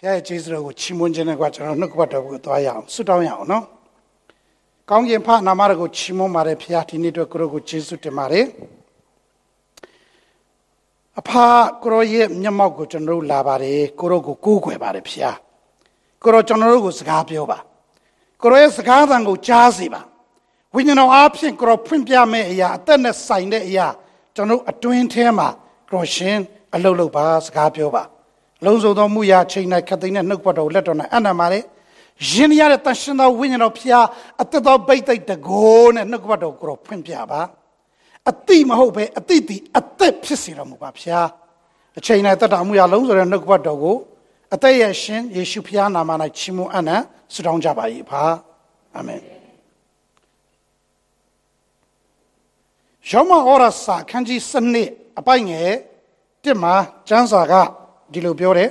ဘုရားရဲ့ကျေးဇူးတော်ကိုချီးမွမ်းခြင်းနဲ့ကကျွန်တော်နှုတ်ကပတ်တော်ကိုသွားရအောင်ဆုတောင်းရအောင်နော်ကောင်းကင်ဖနာမတော်ကိုချီးမွမ်းပါတယ်ဘုရားဒီနေ့အတွက်ကိုရောကိုကျေးဇူးတင်ပါတယ်အဖကိုရောရဲ့မျက်မှောက်ကိုကျွန်တော်တို့လာပါတယ်ကိုရောကိုကိုးကွယ်ပါတယ်ဘုရားကိုရောကျွန်တော်တို့ကိုစကားပြောပါကိုရောရဲ့စကားသံကိုကြားစေပါဝိညာဉ်တော်အားဖြင့်ကိုရောဖွင့်ပြမယ့်အရာအသက်နဲ့ဆိုင်တဲ့အရာကျွန်တော်အတွင်းထဲမှာကိုရောရှင်အလုပ်လုပ်ပါစကားပြောပါ လုံးစုံသောမှုရာချိန်၌ခတ်သိမ်းတဲ့နှုတ်ပတ်တော်လက်တော်၌အနံပါလေရင်ရတဲ့တန်ရှင်သောဝိညာဉ်တော်ဖျားအသက်သောဗိတ်သိက်တကိုးနဲ့နှုတ်ပတ်တော်ကိုဖွင့်ပြပါအတိမဟုတ်ပဲအတိတီအသက်ဖြစ်စေတော်မူပါဖျားအချိန်၌တတ်တာမှုရာလုံးစုံတဲ့နှုတ်ပတ်တော်ကိုအသက်ရဲ့ရှင်ယေရှုဖျားနာမ၌ချီးမွမ်းအနံဆုတောင်းကြပါ၏ဖာအာမင်ယောမဩရစာခန်းကြီးစနစ်အပိုင်ငယ်တစ်မှာကျမ်းစာက ဒီလိုပြောတယ်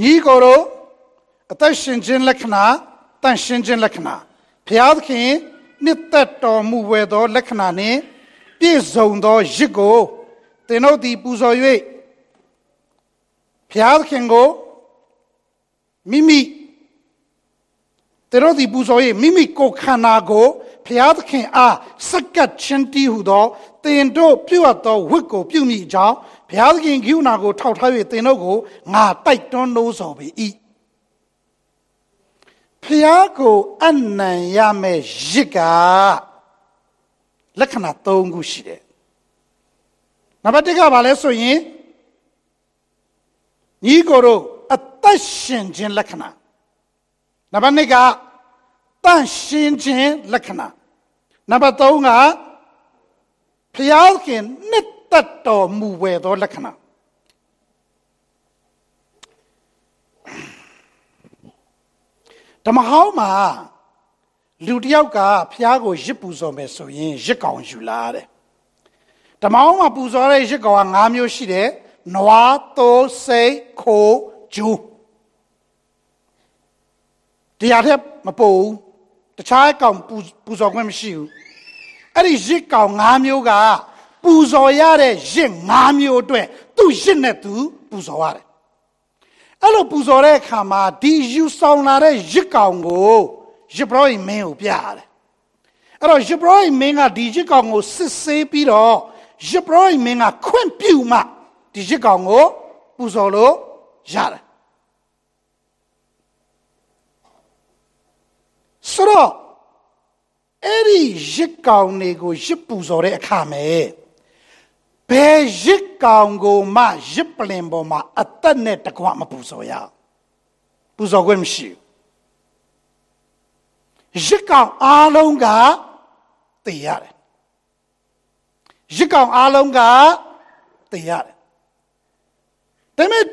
ညီကိုတို့အသက်ရှင်ခြင်းလက္ခဏာတန်ရှင်ခြင်းလက္ခဏာဘုရားသခင်နှစ်သက်တော်မူဝဲသောလက္ခဏာနှင့်ပြည့်စုံသောရစ်ကိုသင်တို့သည်ပူဇော်၍ဘုရားသခင်ကိုမိမိသင်တို့သည်ပူဇော်၍မိမိကိုယ်ခန္ဓာကိုဘုရားသခင်အားစက္ကတ်ချင်းတီးဟုသောသင်တို့ပြုအပ်သောဝတ်ကိုပြုမိအကြောင်း ဘုရားသခင်ကိူနာကိုထောက်ထား၍သင်တို့ကိုငါတိုက်တွန်းလို့ဆိုပေ၏ဖျားကိုအနံရမဲ့ရစ်ကလက္ခဏာ၃ခုရှိတယ်နံပါတ်၁ကဘာလဲဆိုရင်ညီကိုတို့အသက်ရှင်ခြင်းလက္ခဏာနံပါတ်2ကတန့်ရှင်ခြင်းလက္ခဏာနံပါတ်3ကဖျားခင်နှစ် သက်တော်မူဝယ်သောလက္ခဏာဓမ္မဟောင်းမှာလူတယောက်ကဖျားကိုရစ်ပူဇော်မယ်ဆိုရင်ရစ်ကောင်ယူလာတဲ့ဓမ္မဟောင်းမှာပူဇော်တဲ့ရစ်ကောင်က၅မျိုးရှိတယ်နွားသိုးစိတ်ခိုးဂျူးတရားထက်မပိုဘူးတခြားကောင်ပူဇော်ခွင့်မရှိဘူးအဲ့ဒီရစ်ကောင်၅မျိုးက ပူဇော်ရတဲ့ရစ်၅မျိုးအတွက်သူ့ရစ်နဲ့သူပူဇော်ရတယ်အဲ့လိုပူဇော်တဲ့အခါမှာဒီယူဆောင်လာတဲ့ရစ်ကောင်ကိုရစ်ဘရောဟိမင်းကိုပြရတယ်အဲ့တော့ရစ်ဘရောဟိမင်းကဒီရစ်ကောင်ကိုစစ်ဆေးပြီးတော့ရစ်ဘရောဟိမင်းကခွင့်ပြုမှဒီရစ်ကောင်ကိုပူဇော်လို့ရတယ်ဆိုတော့အဲ့ဒီရစ်ကောင်တွေကိုရစ်ပူဇော်တဲ့အခါမှာ ဘယ်ရစ်ကောင်ကိုမှရစ်ပလင်ပေါ်မှာအသက်နဲ့တကွမပူဇော်ရပူဇော်ခွင့်မရှိရစ်ကောင်အားလုံးကတည်ရတယ်ရစ်ကောင်အားလုံးကတည်ရတယ်ဒါပေမဲ့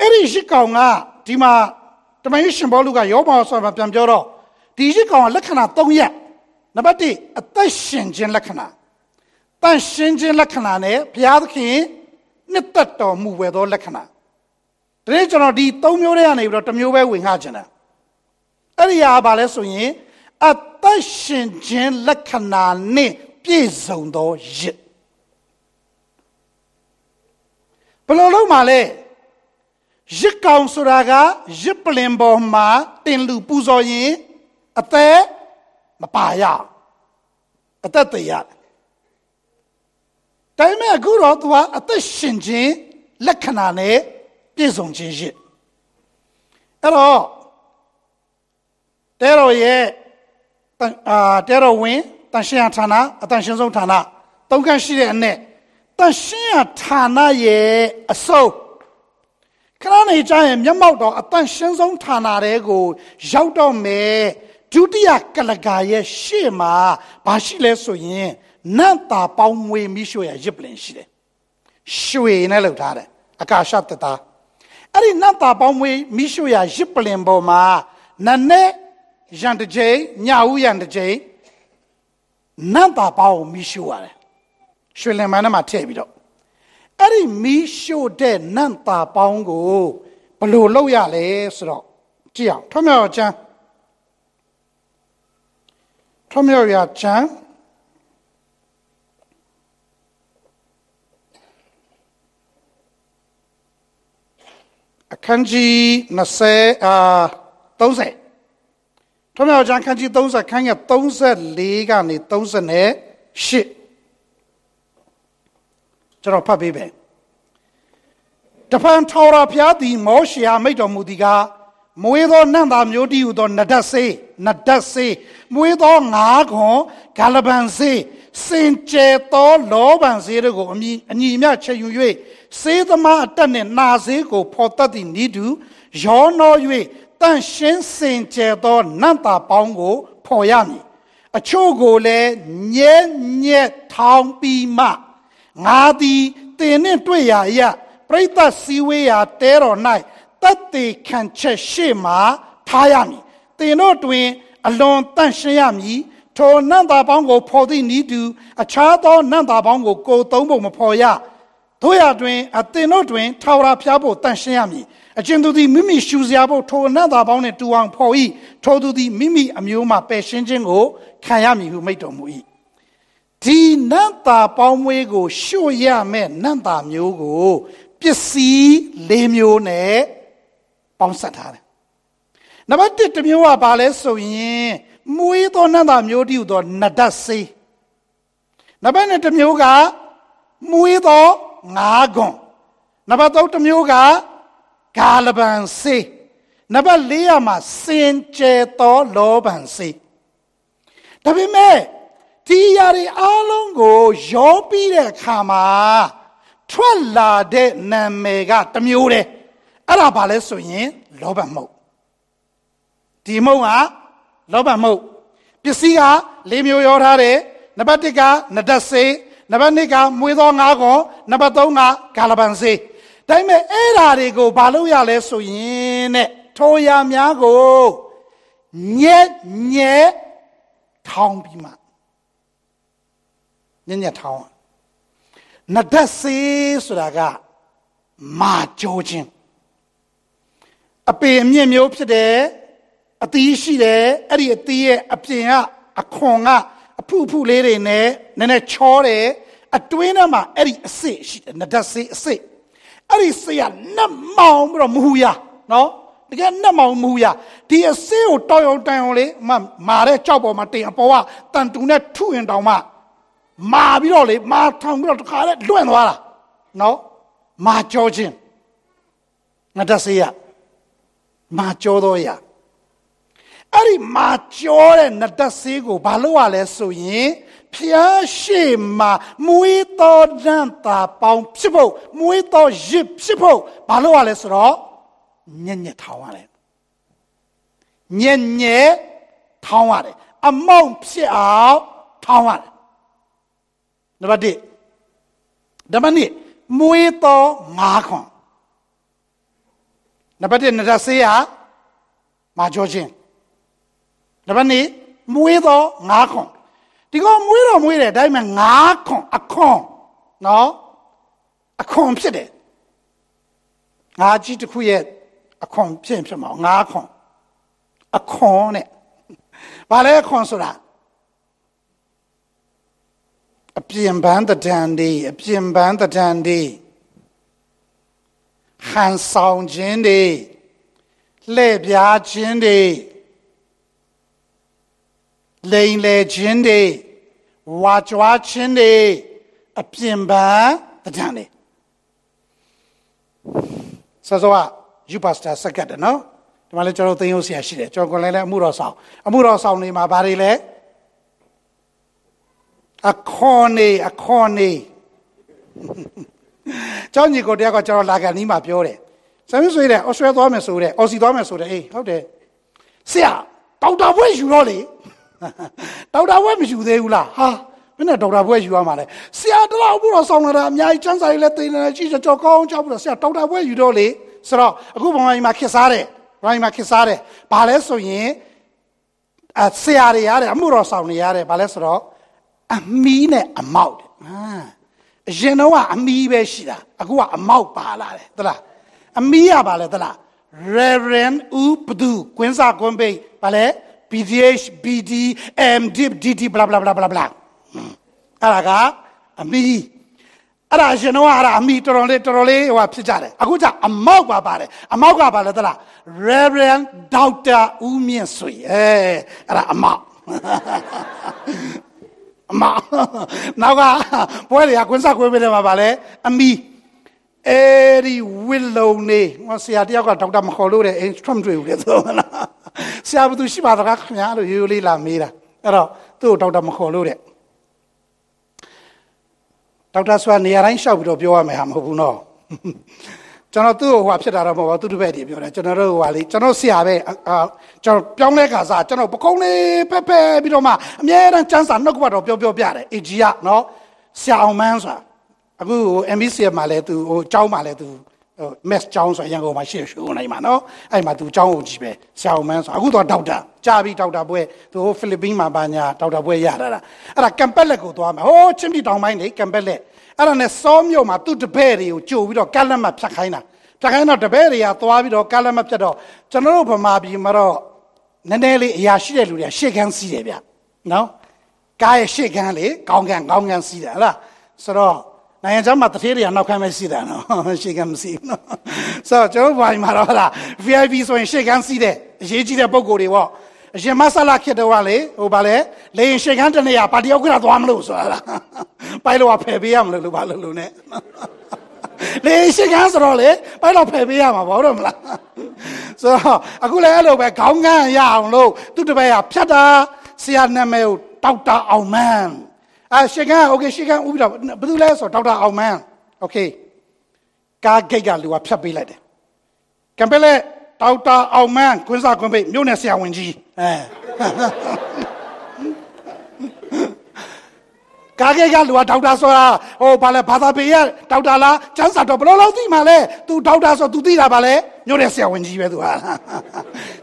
အဲ့ဒီရစ်ကောင်ကဒီမှာတမန်ရှင်ဘောလူကယောဘောဆိုပြန်ပြောတော့ဒီရစ်ကောင်ကလက္ခဏာ၃ရပ်နံပါတ်1အသက်ရှင်ခြင်းလက္ခဏာ တန်ရှင်ခြင်းလက္ခဏာနဲ့ဘုရားသခင်နှစ်သက်တော်မူဝဲသောလက္ခဏာဒီနေ့ကျွန်တော်ဒီ၃မျိုးတွေကနေပြီးတော့တစ်မျိုးပဲဝင်ငှချင်တာအဲ့ဒီဟာဘာလဲဆိုရင်အသက်ရှင်ခြင်းလက္ခဏာနဲ့ပြည့်စုံသောရစ်ဘယ်လိုလုပ်မှလဲရစ်ကောင်ဆိုတာကရစ်ပလင်ပေါ်မှာတင်လူပူဇော်ရင်အသက်မပါရအသက်တည်ရတယ် ဒါပေမဲ့အခုတော့သူကအသက်ရှင်ခြင်းလက္ခဏာနဲ့ပြည့်စုံခြင်းရှိအဲ့တော့တဲတော်ရဲ့အာတဲတော်ဝင်တန်ရှင်းဌာနအတန်ရှင်းဆုံးဌာနသုံးခန်းရှိတဲ့အ내တန်ရှင်းဌာနရဲ့အစုပ်ခဏနေကြရင်မျက်မှောက်တော်အတန်ရှင်းဆုံးဌာနတွေကိုရောက်တော့မယ်ဒုတိယကလကာရဲ့ရှေ့မှာဘာရှိလဲဆိုရင် နတ်တာပေါင်းမွေမိရှို့ရရစ်ပလင်ရှိတယ်ရွှေနဲ့လှုပ်ထားတယ်အကာရှတတာအဲ့ဒီနတ်တာပေါင်းမွေမိရှို့ရရစ်ပလင်ပေါ်မှာနနဲ့ရန်တကြိမ်ညဦးရန်တကြိမ်နတ်တာပေါင်းမိရှို့ရတယ်ရွှေလင်မန်းထဲမှာထည့်ပြီးတော့အဲ့ဒီမိရှို့တဲ့နတ်တာပေါင်းကိုဘလို့လုပ်ရလဲဆိုတော့ကြည့်အောင်ထွမြောက်ချမ်းထွမြောက်ရချမ်း အခန်းကြီး20အာ30ထွမြောက်ကျမ်းခန်းကြီး30ခန်းငယ်34ကနေ38ကျွန်တော်ဖတ်ပေးပဲတဖန်ထော်ရာဖျားသည်မောရှေအားမိတ်တော်မူသည်ကားမွေးသောနတ်သားမျိုးတည်းဟူသောနဒတ်စေးနဒတ်စေးမွေးသောငါးခွန်ဂါလဗန်စေးစင်ကြဲသောလောဘန်စေးတို့ကိုအမိအညီမြချက်ယူ၍ စေးသမားအတက်နှင့်နာစေးကိုဖော်တတ်သည့်ဤသူရောနော၍တန့်ရှင်းစင်ကြဲသောနတ်သားပေါင်းကိုဖော်ရမည်အချို့ကိုလည်းညဲညက်ထောင်းပြီးမှငါသည်တင်နှင့်တွေ့ရာအရာပရိသတ်စည်းဝေးရာတဲတော်၌တတ်တေခံချက်ရှေ့မှာထားရမည်တင်တို့တွင် အလွန်တန့်ရှင်းရမည်ထိုနတ်သားပေါင်းကိုဖော်သည့်ဤသူအခြားသောနတ်သားပေါင်းကိုကိုသုံးဖို့မဖော်ရ တို့ရတွင်အသင်တို့တွင်ထာဝရဘုရားဖို့တန်ရှင်းရမည်အကျဉ်သူသည်မိမိရှူစရာဖို့ထိုအနတ်သားပေါင်းနှင့်တူအောင်ဖော်၏ထိုသူသည်မိမိအမျိုးမှပယ်ရှင်းခြင်းကိုခံရမည်ဟုမိန့်တော်မူ၏ဒီနတ်သားပေါင်းမွေးကိုရှုရမဲ့နတ်သားမျိုးကိုပစ္စည်း၄မျိုးနဲ့ပေါင်းဆက်ထားတယ်နံပါတ်1တစ်မျိုးကဘာလဲဆိုရင်မွေးသောနတ်သားမျိုးတည်းဟူသောနတ်ဒတ်စေးနံပါတ်2တစ်မျိုးကမွေးသော ငါးခွန်နံပါတ်3တစ်မျိုးကဂါလဗန်စေးနံပါတ်4ရမှာစင်ကြဲသောလောဘန်စေးဒါပေမဲ့ဒီຢာတွေအားလုံးကိုရောပြီးတဲ့အခါမှာထွက်လာတဲ့နာမည်ကတစ်မျိုးတည်းအဲ့ဒါဘာလဲဆိုရင်လောဘမုတ်ဒီမုတ်ကလောဘမုတ်ပစ္စည်းက၄မျိုးရောထားတယ်နံပါတ်1ကနဒတ်စေး နံပါတ်2ကမွေးသောငါးကောင်နံပါတ်3ကဂါလပန်စေးဒါပေမဲ့အဲ့ဓာတွေကိုဘာလို့ရလဲဆိုရင်တဲ့ထိုရများကိုညက်ညက်ထောင်းပြီးမှညက်ညက်ထောင်းနဒတ်စေးဆိုတာကမာကြိုးခြင်းအပေအမြင့်မျိုးဖြစ်တယ်အသီးရှိတယ်အဲ့ဒီအသီးရဲ့အပြင်ကအခွန်ကအဖုဖုလေးတွေနဲ့နည်းနည်းချောတယ် အတွင်းထဲမှာအဲ့ဒီအစစ်ရှိတယ်နဒတ်စေးအစစ်အဲ့ဒီစေးကနတ်မောင်ပြီးတော့မဟူရနော်တကယ်နတ်မောင်မဟူရဒီအစစ်ကိုတောက်ရုံတိုင်အောင်လေးမမာတဲ့ကြောက်ပေါ်မှာတင်အပေါ်ကတန်တူနဲ့ထုရင်တောင်မှမာပြီးတော့လေမာထောင်ပြီးတော့တခါလဲလွင့်သွားတာနော်မာကြောခြင်းငါတဆေးရမာကြောတော့ရအဲ့ဒီမာကြောတဲ့နတ်တဆေးကိုဘာလို့ ਆ လဲဆိုရင် ဖျားရှိမှာမွေးတော်တန်တာပေါင်းဖြစ်ဖို့မွေးတော်ရစ်ဖြစ်ဖို့ဘာလို့ ਆ လဲဆိုတော့ညက်ညက်ထောင်းရတယ်ညက်ညက်ထောင်းရတယ်အမောင့်ဖြစ်အောင်ထောင်းရတယ်နံပါတ်1နံပါတ်2မွေးတော်ငါးခွန်နံပါတ်1နရဆေးဟာမာကျော်ချင်းနံပါတ်2မွေးတော်ငါးခွန် ဒီကောင်မွေးတော်မွေးတယ်ဒါပေမဲ့ငါးခွန်အခွန်နော်အခွန်ဖြစ်တယ်ငါးကြီးတစ်ခုရဲ့အခွန်ဖြစ်ဖြစ်မှာငါးခွန်အခွန်နဲ့ဘာလဲအခွန်ဆိုတာအပြင်ပန်းတံဒီအပြင်ပန်းတံဒီဟန်ဆောင်ခြင်းတွေလှည့်ပြားခြင်းတွေလိန်လေခြင်းတွေ ဝါကြွားခြင်းတွေအပြင်ပန်းတံတွေစောစောကယူပါစတာစကတ်တယ်နော်ဒီမှာလည်းကျွန်တော်သိရုံဆရာရှိတယ်ကျွန်တော်ကိုလည်းလည်းအမှုတော်ဆောင်အမှုတော်ဆောင်နေမှာဘာတွေလဲအခွန်နေအခွန်နေကျောင်းကြီးကိုတယောက်ကကျွန်တော်လာကန်နီးမှာပြောတယ်ဆမ်ဆွေးတယ်အော်ဆွဲသွားမယ်ဆိုတဲ့အော်စီသွားမယ်ဆိုတဲ့အေးဟုတ်တယ်ဆရာဒေါက်တာဘွဲယူတော့လေ ဒေါက်တာဘွဲမယူသေးဘူးလားဟာမင်းနဲ့ဒေါက်တာဘွဲယူရမှာလေဆရာတလောက်ဘူးတော့ဆောင်းလာတာအများကြီးစမ်းစာရေးလဲသိနေတယ်ကြီးကြောကောင်းကြောက်ဘူးတော့ဆရာဒေါက်တာဘွဲယူတော့လေဆိုတော့အခုဘုံကြီးမှာခစ်စားတယ်ဘုံကြီးမှာခစ်စားတယ်ဘာလဲဆိုရင်အဆရာတွေရတယ်အမှုတော်ဆောင်တွေရတယ်ဘာလဲဆိုတော့အမီးနဲ့အမောက်အာအရင်တော့ကအမီးပဲရှိတာအခုကအမောက်ပါလာတယ်သလားအမီးရပါလေသလား Reverend ဦးဘသူကွင်းစာကွင်းပိတ်ဗာလဲ BDH BD MD DD bla bla bla bla bla အဲ့ဒါကအမီးအဲ့ဒါအရှင်တော့အဲ့ဒါအမိတော်တော်လေးတော်တော်လေးဟိုဖြစ်ကြတယ်အခုကျအမောက်ပါပါတယ်အမောက်ကပါလဲသလား Reverend Dr. ဦးမြင့်ဆွေအဲအဲ့ဒါအမောက်အမောက်နောက်ကပွဲတွေကကွင်းစားကွင်းပေးတယ်မှာပါလဲအမိအဲ့ဒီဝစ်လုံးနေငါဆရာတယောက်ကဒေါက်တာမခေါ်လို့တဲ့အိမ်ထရမ်တွေ့ဘူးလေဆိုလား ဆရာဘသူရှိပါသလားခင်ဗျာလို့ရိုးရိုးလေးလာမေးတာအဲ့တော့သူ့ကိုဒေါက်တာမခေါ်လို့တဲ့ဒေါက်တာဆိုတာနေရာတိုင်းရှောက်ပြီးတော့ပြောရမယ်ဟာမဟုတ်ဘူးနော်ကျွန်တော်သူ့ကိုဟိုဖြစ်တာတော့မဟုတ်ဘူးသူ့တပည့်တည်းပြောတယ်ကျွန်တော်တို့ဟိုဟာလေးကျွန်တော်ဆရာပဲအာကျွန်တော်ပြောင်းလဲခါစားကျွန်တော်ပကုံးလေးဖက်ဖက်ပြီးတော့မှအမြဲတမ်းစမ်းစာနှုတ်ကပတ်တော့ပြောပြောပြတယ်အေဂျီကနော်ဆရာအောင်မန်းဆိုတာအခုဟို MBC မှာလည်းသူဟိုကျောင်းမှာလည်းသူ ဟို mass ကျောင်းဆိုရန်ကုန်မှာရှေ့ရှိုးနိုင်မှာနော်အဲ့မှာသူကျောင်းကိုကြည့်ပဲဆရာအောင်မန်းဆိုအခုတော့ဒေါက်တာကြာပြီဒေါက်တာဘွဲသူဟိုဖိလစ်ပင်းမှာပါညာဒေါက်တာဘွဲရတာလားအဲ့ဒါကမ်ပက်လက်ကိုသွားမယ်ဟိုးချင်းပြည်တောင်ပိုင်းနေကမ်ပက်လက်အဲ့ဒါနဲ့စောမြို့မှာသူ့တပည့်တွေကိုကြိုပြီးတော့ကက်လက်မှတ်ဖြတ်ခိုင်းတာဖြတ်ခိုင်းတော့တပည့်တွေကသွားပြီးတော့ကက်လက်မှတ်ဖြတ်တော့ကျွန်တော်တို့ဗမာပြည်မှာတော့နည်းနည်းလေးအရာရှိတဲ့လူတွေကရှေ့ကန်းစီးတယ်ဗျနော်ကားရဲ့ရှေ့ကန်းလေကောင်းကန်းကောင်းကန်းစီးတယ်ဟလားဆိုတော့ နိုင်ငံခြားမှာတထေးတွေကနောက်ခိုင်းမရှိတာနော်ရှေ့ကန်းမရှိဘူးနော်ဆိုတော့ကျွန်တော်ဘာမှတော့ဟာ VIP ဆိုရင်ရှေ့ကန်းစီးတယ်အရေးကြီးတဲ့ပုံကိုယ်တွေပေါ့အရှင်မဆလာခေတ္တကလေဟိုဗာလေလေရင်ရှေ့ကန်းတနေရပါတီဥက္ကဋ္ဌသွားမလို့ဆိုတာလားပိုင်လို့ဖယ်ပေးရမလို့လို့ဘာလို့လို့ ਨੇ လေရှေ့ကန်းဆိုတော့လေပိုင်တော့ဖယ်ပေးရမှာပေါ့တော့မလားဆိုတော့အခုလည်းအဲ့လိုပဲခေါင်းကန်းရအောင်လို့သူတပည့်ကဖြတ်တာဆရာနာမည်ကိုဒေါက်တာအောင်မန်း အာရှေ့ကန်းโอเคရှေ့ကန်းဥပဒေဘယ်သူလဲဆိုတော့ဒေါက်တာအောင်မန်းโอเคကားဂိတ်ကလူကဖြတ်ပေးလိုက်တယ်ကံပက်လက်ဒေါက်တာအောင်မန်းကွင်းစားကွင်းပိတ်မြို့နယ်ဆရာဝန်ကြီးအဲကားကိတ်ကလူကဒေါက်တာဆိုတာဟိုဘာလဲဘာသာပေရဒေါက်တာလားကျန်းစာတော့ဘယ်လိုလုပ်သိမှာလဲ तू ဒေါက်တာဆို तू သိတာပါလဲမြို့နယ်ဆရာဝန်ကြီးပဲ तू ဟာ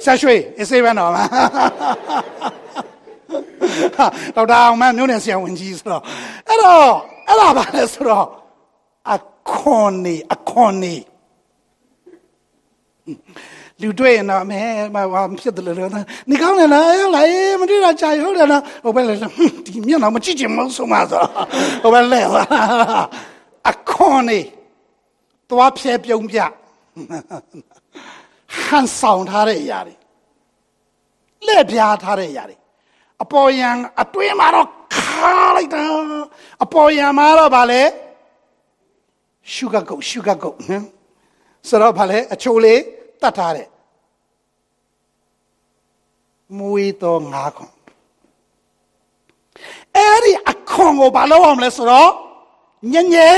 ဆက်ရွှေအစေးပဲတော့မှာ ဒေါက်တာအောင်မမြို့နယ်ဆရာဝန်ကြီးဆိုတော့အဲ့တော့အဲ့ဒါပါလဲဆိုတော့အခွန်နေအခွန်နေလူတွေ့ရင်တော့မဲဘာဖြစ်တယ်လို့နေကောင်းတယ်လားရောက်လာရေးမတွေ့တာကြာဟုတ်တယ်နော်ဟိုပဲလေဒီမျက်နှာမကြည့်ချင်မဆုံးပါဆိုဟိုပဲလဲအခွန်နေသွားဖြဲပြုံးပြဟန်ဆောင်ထားတဲ့အရာတွေလက်ပြားထားတဲ့အရာတွေ အပေါ်ယံအတွင်းမှာတော့ခါလိုက်တာအပေါ်ယံမှာတော့ဗာလေရှုဂတ်ကုတ်ရှုဂတ်ကုတ်ဟမ်ဆိုတော့ဗာလေအချိုလေးတတ်ထားတယ်မွေးတော့ငါးခွန်အဲ့ဒီအခွန်ကိုဘာလုပ်အောင်လဲဆိုတော့ညညဲ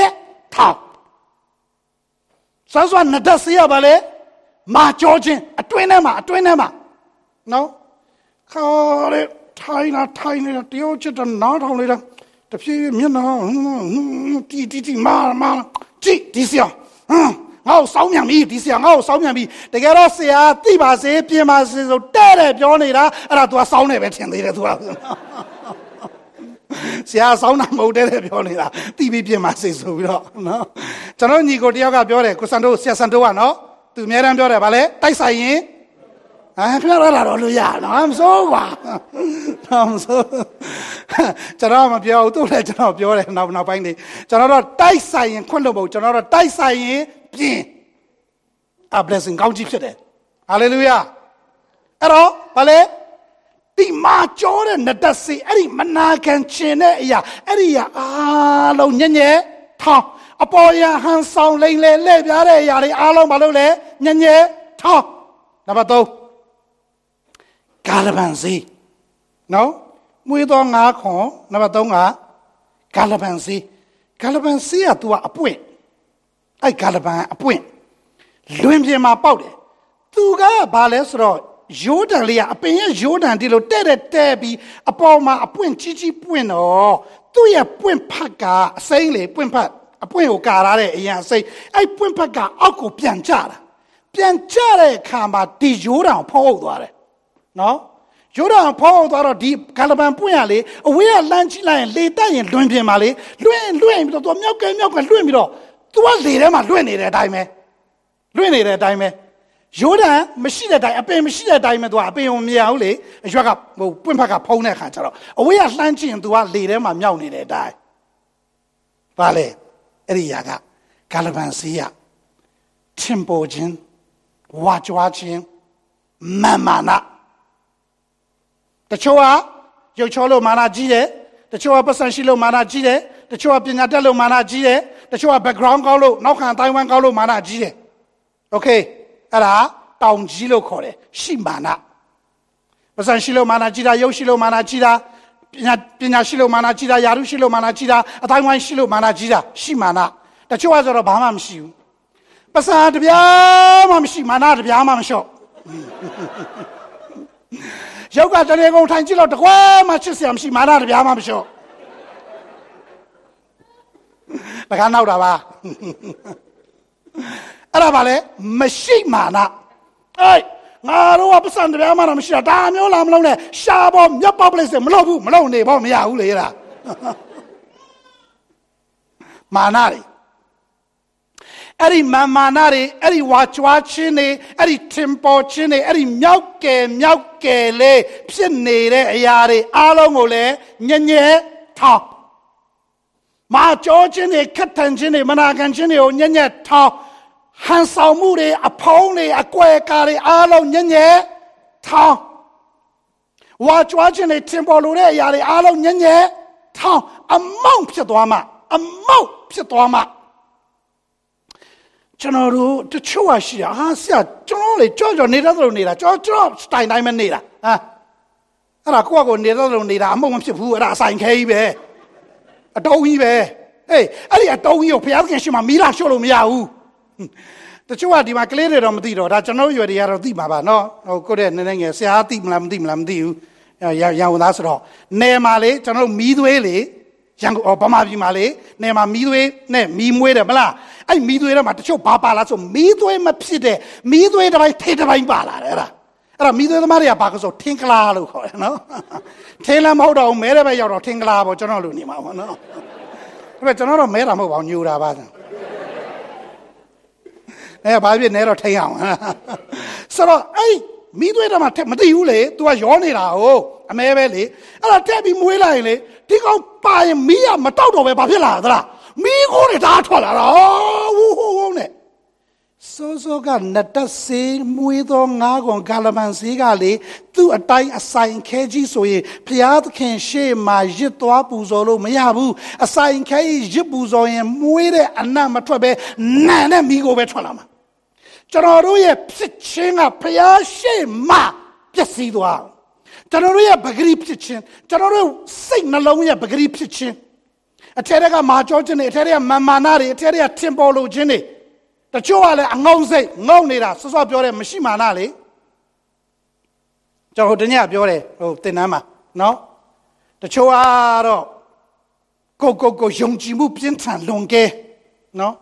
ထောက်ဆောဆောနဒစီရပါလေမာကြောချင်းအတွင်းထဲမှာအတွင်းထဲမှာနော်ခါရဲ ထိုင်လာထိုင်နေတာတယောချစ်တော့နားထောင်နေတာတဖြည်းဖြည်းမျက်နှာတီတီတီမာမာကြည့်ဒီစီအောင်ဟမ်ငါ့ကိုစောင်းမြန်ပြီဒီဆရာငါ့ကိုစောင်းမြန်ပြီတကယ်တော့ဆရာသိပါစေပြင်ပါစေဆိုတဲ့တဲ့ပြောနေတာအဲ့ဒါ तू ကစောင်းနေပဲထင်သေးတယ် तू ကဆရာစောင်းတာမဟုတ်တဲ့ပြောနေတာသိပြီးပြင်ပါစေဆိုပြီးတော့နော်ကျွန်တော်ညီကိုတယောက်ကပြောတယ်ကိုစံတို့ဆရာစံတို့ကနော်သူအများတန်းပြောတယ်ဗာလဲတိုက်ဆိုင်ရင် အဲပြောရတာတော့လို့ရနော်မစိုးပါတော့မစိုးကျွန်တော်မပြောဘူးသူလည်းကျွန်တော်ပြောတယ်နောက်နောက်ပိုင်းနေကျွန်တော်တော့တိုက်ဆိုင်ရင်ခွင့်လို့မဟုတ်ကျွန်တော်တော့တိုက်ဆိုင်ရင်ပြင်အ blessing ကောင်းကြီးဖြစ်တယ် hallelujah အဲ့တော့ဘာလဲဒီမှာကြောတဲ့နတစီအဲ့ဒီမနာခံခြင်းတဲ့အရာအဲ့ဒီရာအားလုံးညံ့ညဲထောင်းအပေါ်ရဟန်ဆောင်လိမ့်လေလဲ့ပြားတဲ့အရာတွေအားလုံးမလုပ်လဲညံ့ညဲထောင်းနံပါတ်3 ကာလပန်စီနော်မွေးသောငါးခွန်နံပါတ်3ကကာလပန်စီကာလပန်စီက तू ကအပွင့်အဲ့ကာလပန်အပွင့်လွင်ပြင်မှာပေါက်တယ်သူကဘာလဲဆိုတော့ရိုးတန်လေးကအပင်ရဲ့ရိုးတန်ဒီလိုတဲ့တဲ့တဲ့ပြီးအပေါ်မှာအပွင့်ကြီးကြီးပွင့်တော့သူ့ရဲ့ပွင့်ဖတ်ကအစိမ့်လေပွင့်ဖတ်အပွင့်ကိုကာရတဲ့အရင်အစိမ့်အဲ့ပွင့်ဖတ်ကအောက်ကိုပြန်ကျတာပြန်ကျတဲ့အခါမှာဒီရိုးတန်ကိုဖုံးအုပ်သွားတယ် နော်ရိုးတန်ဖုံးအုပ်သွားတော့ဒီဂလပန်ပွင့်ရလေအဝေးကလမ်းကြည့်လိုက်ရင်လေတက်ရင်လွင်ပြင်ပါလေလွင်လွင်ပြီးတော့သူမြောက်ကဲမြောက်ကလွင်ပြီးတော့သူကလေထဲမှာလွင့်နေတဲ့အတိုင်းပဲလွင့်နေတဲ့အတိုင်းပဲရိုးတန်မရှိတဲ့အတိုင်းအပင်မရှိတဲ့အတိုင်းပဲသူကအပင်ကိုမမြင်ဘူးလေအရွက်ကဟိုပွင့်ဖက်ကဖုံးတဲ့ခါကျတော့အဝေးကလှမ်းကြည့်ရင်သူကလေထဲမှာမြောက်နေတဲ့အတိုင်းဘာလဲအဲ့ဒီຢာကဂါလဗန်စီးရထင်ပေါ်ခြင်းဝါကြွားခြင်းမာမာန တချို့ကရုပ်ချောလို့မာနကြီးတယ်တချို့ကပတ်စံရှိလို့မာနကြီးတယ်တချို့ကပညာတတ်လို့မာနကြီးတယ်တချို့က background ကောင်းလို့နောက်ခံတိုင်းဝမ်ကောင်းလို့မာနကြီးတယ်โอเคအဲ့ဒါတောင်ကြီးလို့ခေါ်တယ်ရှိမာနပတ်စံရှိလို့မာနကြီးတာရုပ်ရှိလို့မာနကြီးတာပညာပညာရှိလို့မာနကြီးတာယာရုရှိလို့မာနကြီးတာအတိုင်းဝမ်ရှိလို့မာနကြီးတာရှိမာနတချို့ကဆိုတော့ဘာမှမရှိဘူးပတ်စံတပြားမှမရှိမာနတပြားမှမလျှော့ ယောက်ကတရေကုန်ထိုင်ကြည့်လို့တကွာမှချစ်စရာမရှိမာနတပြားမှမလျှော့တခါနောက်တာပါအဲ့ဒါပါလေမရှိမာနအေးငါတို့ကပတ်စံတပြားမှတော့မရှိတာဒါမျိုးလားမလုံးနဲ့ရှားပေါ်မြတ်ပေါပလိစမလုပ်ဘူးမလုပ်နေပေါ့မရဘူးလေအဲ့ဒါမာနတွေ အဲ့ဒီမာမာနတွေအဲ့ဒီဝါကြွားခြင်းတွေအဲ့ဒီထင်ပေါ်ခြင်းတွေအဲ့ဒီမြောက်ကယ်မြောက်ကယ်လေးဖြစ်နေတဲ့အရာတွေအားလုံးကိုလည်းညံ့ညဲထောင်းမာကြောခြင်းတွေခက်ထန်ခြင်းတွေမနာခံခြင်းတွေကိုညံ့ညဲထောင်းဟန်ဆောင်မှုတွေအဖုံးတွေအကွဲကားတွေအားလုံးညံ့ညဲထောင်းဝါကြွားခြင်းတွေထင်ပေါ်လို့တဲ့အရာတွေအားလုံးညံ့ညဲထောင်းအမောင့်ဖြစ်သွားမှအမောင့်ဖြစ်သွားမှ ကျွန်တော်တို့တချို့ဟာရှိတာဟာဆရာကျွန်တော်လေကြောကြောနေတဲ့သလိုနေတာကြောကြောစတိုင်တိုင်းမနေတာဟာအဲ့ဒါကိုယ့်ကိုနေတဲ့သလိုနေတာအမုံမဖြစ်ဘူးအဲ့ဒါအဆိုင်ခဲကြီးပဲအတုံးကြီးပဲဟေးအဲ့ဒီအတုံးကြီးကိုဘုရားခင်ရှင်မှာမီးလာရှို့လို့မရဘူးတချို့ကဒီမှာကလေးတွေတော့မသိတော့ဒါကျွန်တော်ရွယ်တွေကတော့သိမှာပါနော်ဟိုကိုယ့်ရဲ့နည်းနည်းငယ်ဆရာသိမလားမသိမလားမသိဘူးရရဝန်သားဆိုတော့နယ်မှာလေကျွန်တော်မီးသွေးလေရန်ကုန်ဗမာပြည်မှာလေနယ်မှာမီးသွေးနဲ့မီးမွေးတယ်မလား အဲ့မီးသွေးထဲမှာတချို့ဘာပါလားဆိုမီးသွေးမဖြစ်တဲ့မီးသွေးတစ်ပိုင်းထေးတစ်ပိုင်းပါလာတယ်အဲ့ဒါအဲ့ဒါမီးသွေးသမားတွေကဘာကဆိုထင်းကလာလို့ခေါ်တယ်နော်ထင်းလည်းမဟုတ်တော့ဘူးမဲတဲ့ဘက်ရောက်တော့ထင်းကလာပေါ့ကျွန်တော်လူနေမှာပေါ့နော်ဒါပေမဲ့ကျွန်တော်တော့မဲတာမဟုတ်ပါဘူးညူတာပါအဲဘာဖြစ်နေတော့ထိန်အောင်ဆိုတော့အဲ့မိသွေးတော့မှမသိဘူးလေ तू ကရောနေတာဟုတ်အမဲပဲလေအဲ့ဒါတက်ပြီးမွေးလိုက်ရင်လေဒီကောင်ပါရင်မီးကမတောက်တော့ပဲဘာဖြစ်လာသလားမီးခိုးတွေဒါထွက်လာတာဟူးဟူးဟူးနဲ့ စိုးစိုးကနတ်တဆေးမွေးသောငါးကောင်ဂါလမန်ဆေးကလေသူ့အတိုင်းအဆိုင်ခဲကြီးဆိုရင်ဘုရားသခင်ရှေ့မှာရစ်သွားပူဇော်လို့မရဘူးအဆိုင်ခဲကြီးရစ်ပူဇော်ရင်မွေးတဲ့အနတ်မထွက်ပဲနန်နဲ့မိကိုပဲထွက်လာမှာကျွန်တော်တို့ရဲ့ဖြစ်ခြင်းကဘုရားရှေ့မှာပျက်စီးသွားကျွန်တော်တို့ရဲ့ပဂရိဖြစ်ခြင်းကျွန်တော်တို့စိတ်နှလုံးရဲ့ပဂရိဖြစ်ခြင်းအထက်တွေကမာကြောခြင်းတွေအထက်တွေကမာမာနာတွေအထက်တွေကထင်ပေါ်လို့ခြင်းတွေ တချို့ကလည်းအငုံစိတ်ငုံနေတာစောစောပြောတယ်မရှိမာနာလေကျွန်တော်ဟိုတညပြောတယ်ဟိုတင်နန်းမှာနော်တချို့ကတော့ကိုကိုကိုယုံကြည်မှုပြင်းထန်လွန်ကဲနော်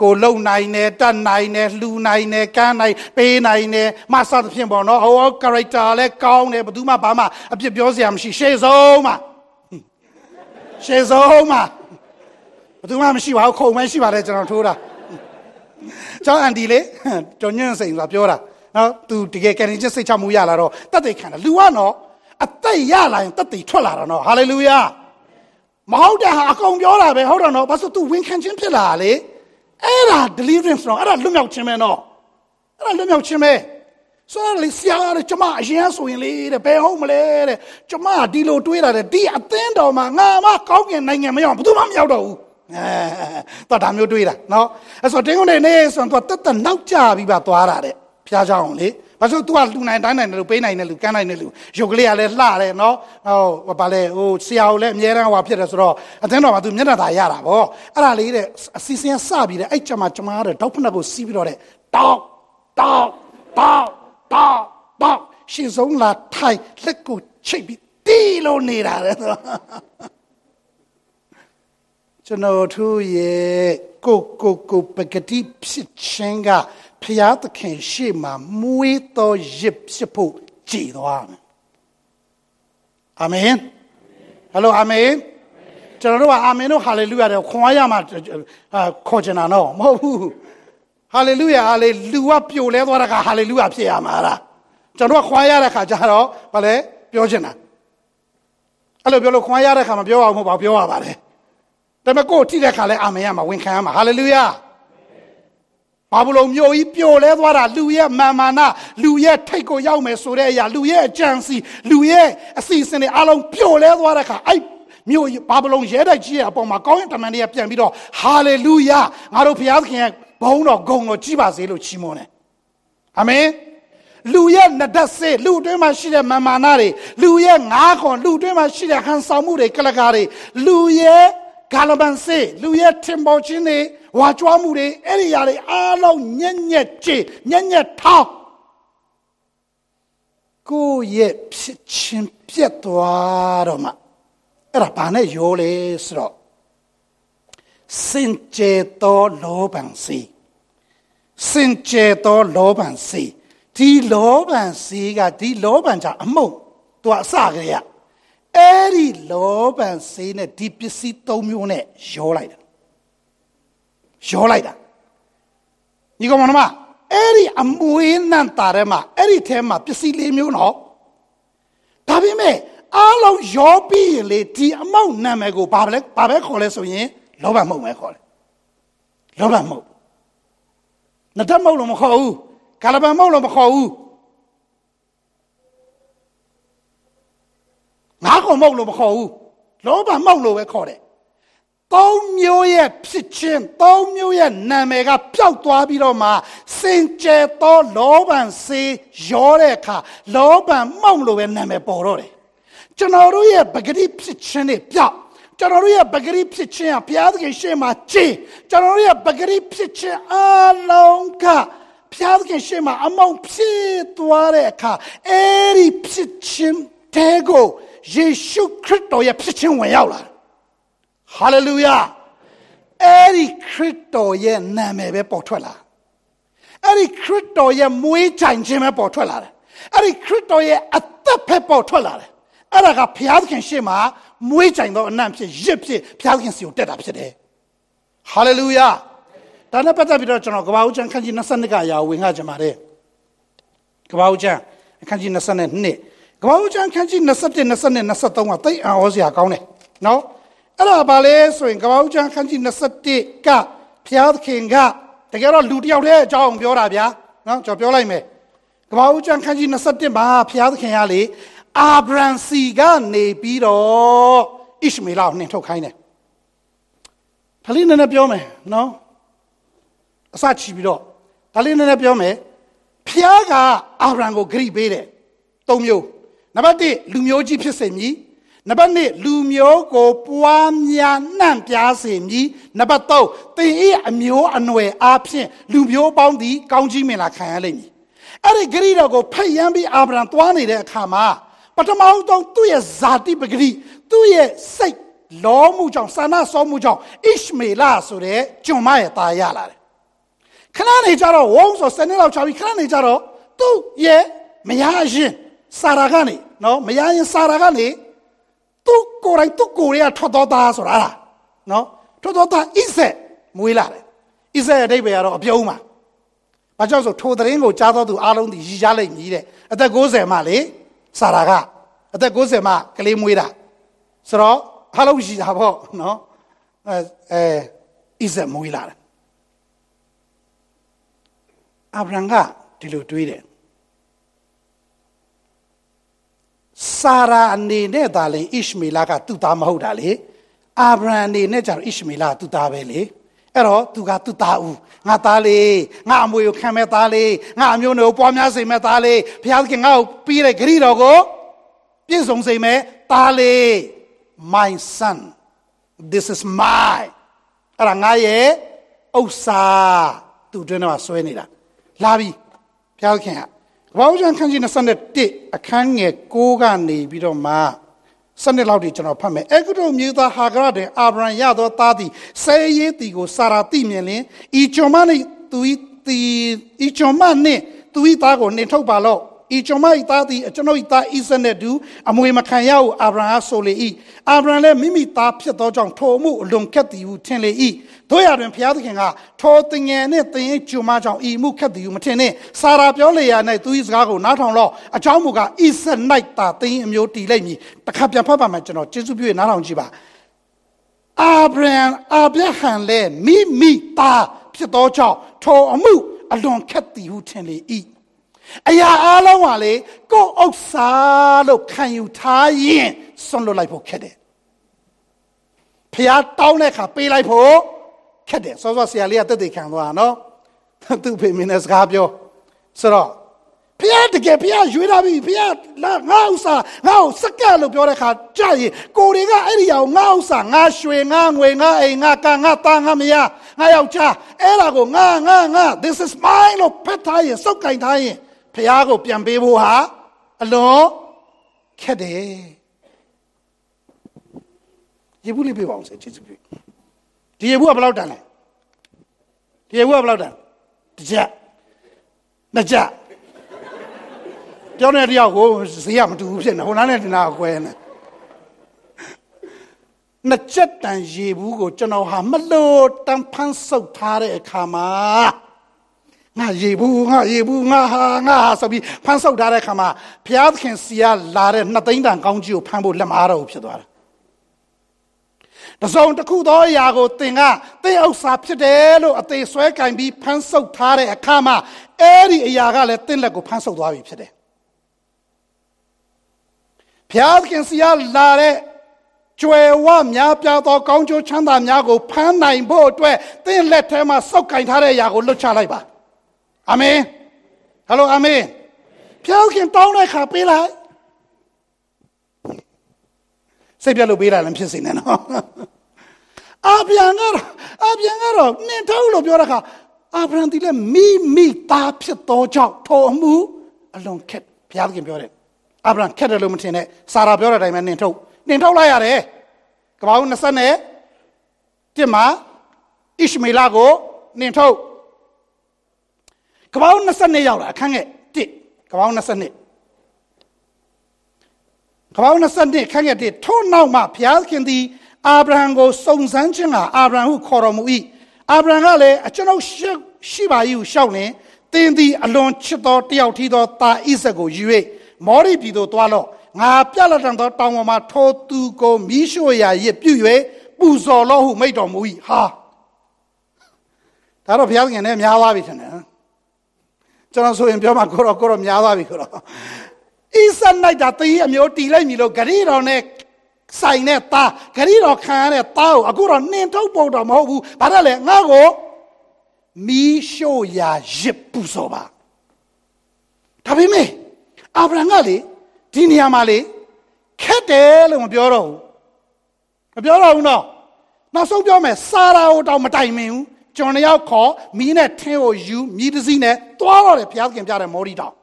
ကိုလုံနိုင်တယ်တတ်နိုင်တယ်လှူနိုင်တယ်ကမ်းနိုင်ပေးနိုင်တယ်မဆတ်ဖြင့်ပေါ့နော်ဟို character လည်းကောင်းတယ်ဘယ်သူမှဘာမှအပြစ်ပြောစရာမရှိရှေ့ဆုံးမှာရှေ့ဆုံးမှာဘယ်သူမှမရှိပါဘူးခုံမဲရှိပါတယ်ကျွန်တော်ထိုးတာ ကျောင်းအန်ဒီလေကျော်ညွန့်စိန်ဆိုတာပြောတာနော်သူတကယ်ကန်ရင်စိတ်ချမှုရလာတော့တတ်သိခံတယ်လူကနော်အသက်ရလာရင်တတ်သိထွက်လာတာနော်ဟာလေလုယာမဟုတ်တဲ့ဟာအကုန်ပြောတာပဲဟုတ်တယ်နော်ဘာလို့ तू ဝန်ခံခြင်းဖြစ်လာလေအဲ့ဒါ deliverance တော့အဲ့ဒါလွတ်မြောက်ခြင်းပဲနော်အဲ့ဒါလွတ်မြောက်ခြင်းပဲဆိုတော့လေဆရာကကျမအရင်ဆိုရင်လေတဲ့ဘယ်ဟုတ်မလဲတဲ့ကျမဒီလိုတွေးတာတဲ့ဒီအသင်းတော်မှာငါမကောင်းကင်နိုင်ငံမရောက်ဘူးသူမှမရောက်တော့ဘူး အဲတော့ဒါမျိုးတွေးတာနော်အဲ့ဆိုတင်းကုန်နေနေဆိုတော့တက်တက်နောက်ကြပြီးပါသွားတာတဲ့ဖျားเจ้าအောင်လေဘာလို့ तू ကလူနိုင်တိုင်းနိုင်တယ်လို့ပေးနိုင်တယ်လို့ကမ်းနိုင်တယ်လို့ရုပ်ကလေးကလည်းလှတယ်နော်ဟိုဘာလဲဟိုဆရာကိုလည်းအများရန်ဟွာဖြစ်တယ်ဆိုတော့အသင်းတော်မှာ तू မျက်နှာသာရတာဗောအဲ့ဒါလေးတဲ့အစီအစဉ်စပြီးတဲ့အဲ့ကျမကျမတဲ့တောက်ဖက်ကိုစီးပြီးတော့တဲ့တောက်တောက်တောက်တောက်တောက်ရှင်ဆုံးလာထိုင်လက်ကိုချိတ်ပြီးတီးလို့နေတာလေ ကျွန်တော်တို့ရဲ့ကိုကိုကိုပကတိဖြစ်ခြင်းကဖျားသခင်ရှေ့မှာမွေးသောရစ်ဖြစ်ဖို့ကြည်သွားမယ်အာမင်ဟယ်လိုအာမင်ကျွန်တော်တို့ကအာမင်တို့ဟာလေလုယာတဲ့ခွန်အားရမှာခေါ်ချင်တာနော်မဟုတ်ဘူးဟာလေလုယာဟာလေလူကပြိုလဲသွားတာကဟာလေလုယာဖြစ်ရမှာလားကျွန်တော်ကခွန်အားရတဲ့ခါကျတော့ဘာလဲပြောချင်တာအဲ့လိုပြောလို့ခွန်အားရတဲ့ခါမှာပြောအောင်မဟုတ်ပါပြောရပါတယ် ဒါပေမဲ့ကိုယ်ထိတဲ့ခါလဲအာမင်ရမှာဝန်ခံရမှာဟာလေလုယာဘာဘလုံးမျိုးကြီးပျော်လဲသွားတာလူရဲ့မာမာနလူရဲ့ထိတ်ကိုရောက်မယ်ဆိုတဲ့အရာလူရဲ့အကြံစီလူရဲ့အစီအစဉ်တွေအလုံးပျော်လဲသွားတဲ့ခါအဲ့မြို့ဘာဘလုံးရဲတိုက်ကြီးရဲ့အပေါ်မှာကောင်းရင်တမန်တွေကပြန်ပြီးတော့ဟာလေလုယာငါတို့ဘုရားသခင်ရဲ့ဘုန်းတော်ဂုဏ်တော်ကြီးပါစေလို့ချီးမွမ်းတယ်အာမင်လူရဲ့နဒတ်စေလူအတွင်းမှာရှိတဲ့မာမာနတွေလူရဲ့ငါးခွန်လူအတွင်းမှာရှိတဲ့ဟန်ဆောင်မှုတွေကလကားတွေလူရဲ့ ဂါလဘန်စေလူရဲ့ထင်ပေါ်ခြင်းတွေဝါကြွားမှုတွေအဲ့ဒီຢာတွေအားလုံးညံ့ညက်ကြည်ညံ့ညက်ထောင်းကိုရဲ့ဖြစ်ချင်းပြတ်သွားတော့မှအဲ့ဒါဘာနဲ့ရောလဲဆိုတော့စင်ကြဲတော်လောဘံစီစင်ကြဲတော်လောဘံစီဒီလောဘံစီကဒီလောဘံကြအမုံသူကအစကလေးက အဲ့ဒီလောဘံစီနဲ့ဒီပစ္စည်း၃မျိုးနဲ့ရောလိုက်တယ်ရောလိုက်တာညီကောင်မမအဲ့ဒီအမွေးနံတာထဲမှာအဲ့ဒီထဲမှာပစ္စည်းလေးမျိုးနော်ဒါပေမဲ့အားလုံးရောပြီးရင်လေဒီအမောက်နာမည်ကိုဘာပဲဘာပဲခေါ်လဲဆိုရင်လောဘမှုတ်ပဲခေါ်တယ်လောဘမှုတ်နတ်မှုတ်လို့မခေါ်ဘူးကာလပံမှုတ်လို့မခေါ်ဘူး ငါးခုမှုတ်လို့မခေါ်ဘူးလောဘမှုတ်လို့ပဲခေါ်တယ်သုံးမျိုးရဲ့ဖြစ်ခြင်းသုံးမျိုးရဲ့နာမည်ကပျောက်သွားပြီးတော့မှစင်ကြယ်သောလောဘံစေရောတဲ့အခါလောဘံမှုတ်လို့ပဲနာမည်ပေါ်တော့တယ်ကျွန်တော်တို့ရဲ့ပဂတိဖြစ်ခြင်းတွေပျောက်ကျွန်တော်တို့ရဲ့ပဂတိဖြစ်ခြင်းကဘုရားသခင်ရှေ့မှာကြည်ကျွန်တော်တို့ရဲ့ပဂတိဖြစ်ခြင်းအလုံးကဘုရားသခင်ရှေ့မှာအမောင်ဖြစ်သွားတဲ့အခါအဲ့ဒီဖြစ်ခြင်းတဲကို ယေရှုခရစ်တော်ရဲ့ဖြစ်ခြင်းဝင်ရောက်လာဟာလေလုယာအဲ့ဒီခရစ်တော်ရဲ့နာမည်ပဲပေါ်ထွက်လာအဲ့ဒီခရစ်တော်ရဲ့မွေးကြိုင်ခြင်းပဲပေါ်ထွက်လာတယ်အဲ့ဒီခရစ်တော်ရဲ့အသက်ပဲပေါ်ထွက်လာတယ်အဲ့ဒါကဘုရားသခင်ရှေ့မှာမွေးကြိုင်သောအနံ့ဖြစ်ရစ်ဖြစ်ဘုရားသခင်စီကိုတက်တာဖြစ်တယ်ဟာလေလုယာဒါနဲ့ပတ်သက်ပြီးတော့ကျွန်တော်ကဘာဦးချမ်းခန်းကြီး22ကအရာဝင်ငှကြမှာတယ်ကဘာဦးချမ်းခန်းကြီး22 ကဘာဦးချမ်းခန်းကြီး21 22 23ကတိတ်အံ့ဩစရာကောင်းတယ်နော်အဲ့ဒါဘာလဲဆိုရင်ကဘာဦးချမ်းခန်းကြီး21ကဘုရားသခင်ကတကယ်တော့လူတယောက်တည်းအကြောင်းပြောတာဗျာနော်ကျွန်တော်ပြောလိုက်မယ်ကဘာဦးချမ်းခန်းကြီး21မှာဘုရားသခင်ကလေအာဗြံစီကနေပြီးတော့ဣရှမေလကိုနှင်ထုတ်ခိုင်းတယ်ဒါလေးနည်းနည်းပြောမယ်နော်အစချီပြီးတော့ဒါလေးနည်းနည်းပြောမယ်ဖျားကအာဗြံကိုဂရိပေးတယ်၃မျိုး နံပါတ်1လူမျိုးကြီးဖြစ်စေမည်နံပါတ်2လူမျိုးကိုပွားများနှံ့ပြားစေမည်နံပါတ်3သင်၏အမျိုးအနွယ်အားဖြင့်လူမျိုးပေါင်းသည်ကောင်းကြီးမင်္ဂလာခံရလိမ့်မည်အဲ့ဒီဂရိတော်ကိုဖတ်ရမ်းပြီးအာဗြံသွားနေတဲ့အခါမှာပထမဆုံးသူ့ရဲ့ဇာတိပဂရိသူ့ရဲ့စိတ်လောမှုကြောင့်စာနာစောမှုကြောင့်ဣရှမေလဆိုတဲ့ကျွန်မရဲ့ตาရလာတယ်ခဏနေကြတော့ဝုန်းဆိုစနေလောက်ချပြီးခဏနေကြတော့သူ့ရဲ့မယားရင် စာရာကနေနော်မယားရင်စာရာကနေသူ့ကိုယ်တိုင်သူ့ကိုယ်ရဲ့ထွက်တော်သားဆိုတာလားနော်ထွက်တော်သားဣဆက်မွေးလာတယ်ဣဆက်အတိတ်ပဲကတော့အပြုံးမှာဘာကြောင့်ဆိုထိုသတင်းကိုကြားတော်သူအားလုံးဒီရည်ကြလိမ့်မည်တဲ့အသက်60မှလေစာရာကအသက်60မှကလေးမွေးတာဆိုတော့ဟာလုံးရှိတာပေါ့နော်အဲအဲဣဇက်မွေးလာတယ်အာဗြဟံကဒီလိုတွေးတယ် စာရာအနေနဲ့ဒါလေဣရှမေလကသူ့သားမဟုတ်တာလေအာဗြဟံအနေနဲ့ကျတော့ဣရှမေလကသူ့သားပဲလေအဲ့တော့သူကသူ့သားဦးငါသားလေးငါအမွေကိုခံမဲ့သားလေးငါအမျိုးမျိုးပွားများစေမဲ့သားလေးဘုရားသခင်ငါ့ကိုပြီးတဲ့ဂရိတော်ကိုပြည့်စုံစေမဲ့သားလေး my son this is my အဲ့ဒါငါရဲ့ဥစ္စာသူတွင်းတော့ဆွဲနေတာလာပြီဘုရားခင်က ဘောင်ကျန်ခန်းကြီး21အခန်းငယ်6ကနေပြီးတော့မှစနစ်လောက်ဒီကျွန်တော်ဖတ်မယ်အေဂုတုမြေသားဟာဂရတဲ့အာဗြဟံရသောသားသည်ဆဲရေးတီကိုစာရာတိမြင်လင်ဤကျွန်မနှင့်သူဤတီဤကျွန်မနှင့်သူဤသားကိုနှင်ထုတ်ပါလော့ ဤကျွန်မဤသားသည်ကျွန်ုပ်ဤသားဣဇက်နှင့်တူအမွေမခံရဟုအာဗြဟံအားဆိုလေ၏အာဗြဟံလည်းမိမိသားဖြစ်သောကြောင့်ထိုအမှုအလွန်ခက်သည်ဟုထင်လေ၏တို့ရတွင်ဘုရားသခင်ကထိုတင်ငယ်နှင့်တင်၏ကျွန်မကြောင့်ဤမှုခက်သည်ဟုမထင်နှင့်စာရာပြောလေရာ၌သူ၏စကားကိုနားထောင်လော့အကြောင်းမူကားဣဇက်၌သာတင်အမျိုးတည်လိမ့်မည်တစ်ခါပြန်ဖတ်ပါမယ်ကျွန်တော်ကျေးဇူးပြုနားထောင်ကြည့်ပါအာဗြဟံအာဗြဟံလည်းမိမိသားဖြစ်သောကြောင့်ထိုအမှုအလွန်ခက်သည်ဟုထင်လေ၏ အရာအလုံးဟာလေကိုယ်ဥစ္စာလို့ခံယူထားရင်ဆွန့်လွတ်လိုက်ဖို့ခက်တယ်ဖះတောင်းတဲ့အခါပေးလိုက်ဖို့ခက်တယ်စောစောဆရာလေးကတက်တက်ခံသွားတာနော်သူ့ဖေမင်းနဲ့စကားပြောဆိုတော့ဖះတကယ်ဖះရွေးထားပြီဖះလာငါဥစ္စာငါ့ကိုစက်ကလို့ပြောတဲ့ခါကြာရင်ကိုတွေကအဲ့ဒီအောင်ငါဥစ္စာငါရွှေငါငွေငါအိမ်ငါကငါသားငါမယားငါယောက်ျားအဲ့ဒါကိုငါငါငါ this is mine လို့ဖက်ထားရင်စုပ်ကင်ထားရင် ဖះကိုပြန်ပေးဖို့ဟာအလွန်ခက်တယ်ရေဘူးလေးပြပါအောင်စေချစ်ချစ်ပြဒီရေဘူးကဘယ်လောက်တန်လဲဒီရေဘူးကဘယ်လောက်တန်တစ်ချက်နှစ်ချက်ပြောတဲ့တယောက်ကိုဈေးကမတူဘူးဖြစ်နေဟိုနားနဲ့ဒီနာကိုကွဲနေနှစ်ချက်တန်ရေဘူးကိုကျွန်တော်ဟာမလို့တန်ဖန်းဆုပ်ထားတဲ့အခါမှာ ငါရေဘူးငါရေဘူးငါဟာငါဟာဆိုပြီးဖန်းဆုပ်ထားတဲ့အခါမှာဘုရားသခင်စီကလာတဲ့နှစ်သိန်းတန်ကောင်းကြီးကိုဖမ်းဖို့လက်မအားတော့ဘူးဖြစ်သွားတယ်တစုံတစ်ခုသောအရာကိုသင်ကသင်ဥစ္စာဖြစ်တယ်လို့အသေးဆွဲကင်ပြီးဖမ်းဆုပ်ထားတဲ့အခါမှာအဲ့ဒီအရာကလည်းသင်လက်ကိုဖမ်းဆုပ်သွားပြီဖြစ်တယ်ဘုရားသခင်စီကလာတဲ့ကျွယ်ဝများပြားသောကောင်းကျိုးချမ်းသာများကိုဖမ်းနိုင်ဖို့အတွက်သင်လက်ထဲမှာစောက်ကင်ထားတဲ့အရာကိုလွတ်ချလိုက်ပါ အာမင်ဟယ်လိုအာမင်ဘုရားသခင်တောင်းတဲ့ခါပေးလိုက်စိတ်ပြတ်လို့ပေးတာလည်းဖြစ်စေနဲ့နော်အာဗျံကတော့အာဗျံကတော့နင်ထုတ်လို့ပြောတဲ့ခါအာဗြဟံဒီလည်းမိမိသားဖြစ်သောကြောင့်ထိုအမှုအလွန်ခက်ဘုရားသခင်ပြောတယ်အာဗြဟံခက်တယ်လို့မထင်နဲ့စာရာပြောတဲ့အတိုင်းပဲနင်ထုတ်နင်ထုတ်လိုက်ရတယ်ကပောင်း20နဲ့တစ်မှာဣရှမေလကိုနင်ထုတ် ကပောင်း20ရောက်လာအခန်းငယ်1ကပောင်း20ကပောင်း20ခန်းငယ်1ထို့နောက်မှဘုရားခင်သည်အာဗြဟံကိုစုံစမ်းခြင်းကအာဗြဟံဟုခေါ်တော်မူ၏အာဗြဟံကလည်းအကျွန်ုပ်ရှိပါ၏ဟုရှောက်လင်သင်သည်အလွန်ချစ်သောတယောက်ထီသောတာဣဇက်ကိုယူ၍မောရိပြည်သို့တွားလော့ငါပြလက်တံသောတောင်ပေါ်မှာထိုသူကိုမိရှို့ရာရစ်ပြု၍ပူဇော်လော့ဟုမိတ်တော်မူ၏ဟာဒါတော့ဘုရားသခင်နဲ့များသွားပြီထင်တယ် ကျွန်တော်ဆိုရင်ပြောမှာကိုတော့ကိုတော့များသွားပြီကိုတော့ဣဆန်လိုက်တာတည်အမျိုးတီလိုက်ပြီလို့ဂရိတော်နဲ့ဆိုင်တဲ့သားဂရိတော်ခံရတဲ့သားကိုအခုတော့နှင်ထုတ်ဖို့တော့မဟုတ်ဘူးဘာလို့လဲငါ့ကိုမီးရှို့ရာရစ်ပူဇော်ပါဒါပေမဲ့အာဗြဟံကလေဒီနေရာမှာလေခက်တယ်လို့မပြောတော့ဘူးမပြောတော့ဘူးနော်နောက်ဆုံးပြောမယ်စာရာကိုတောင်မတိုင်မင်ဘူးကျွန်တယောက်ခေါ်မီးနဲ့ထင်းကိုယူမီးတစ်စီးနဲ့ သွားတော့တယ်ဘုရားသခင်ပြတဲ့မော်ဒီတောင်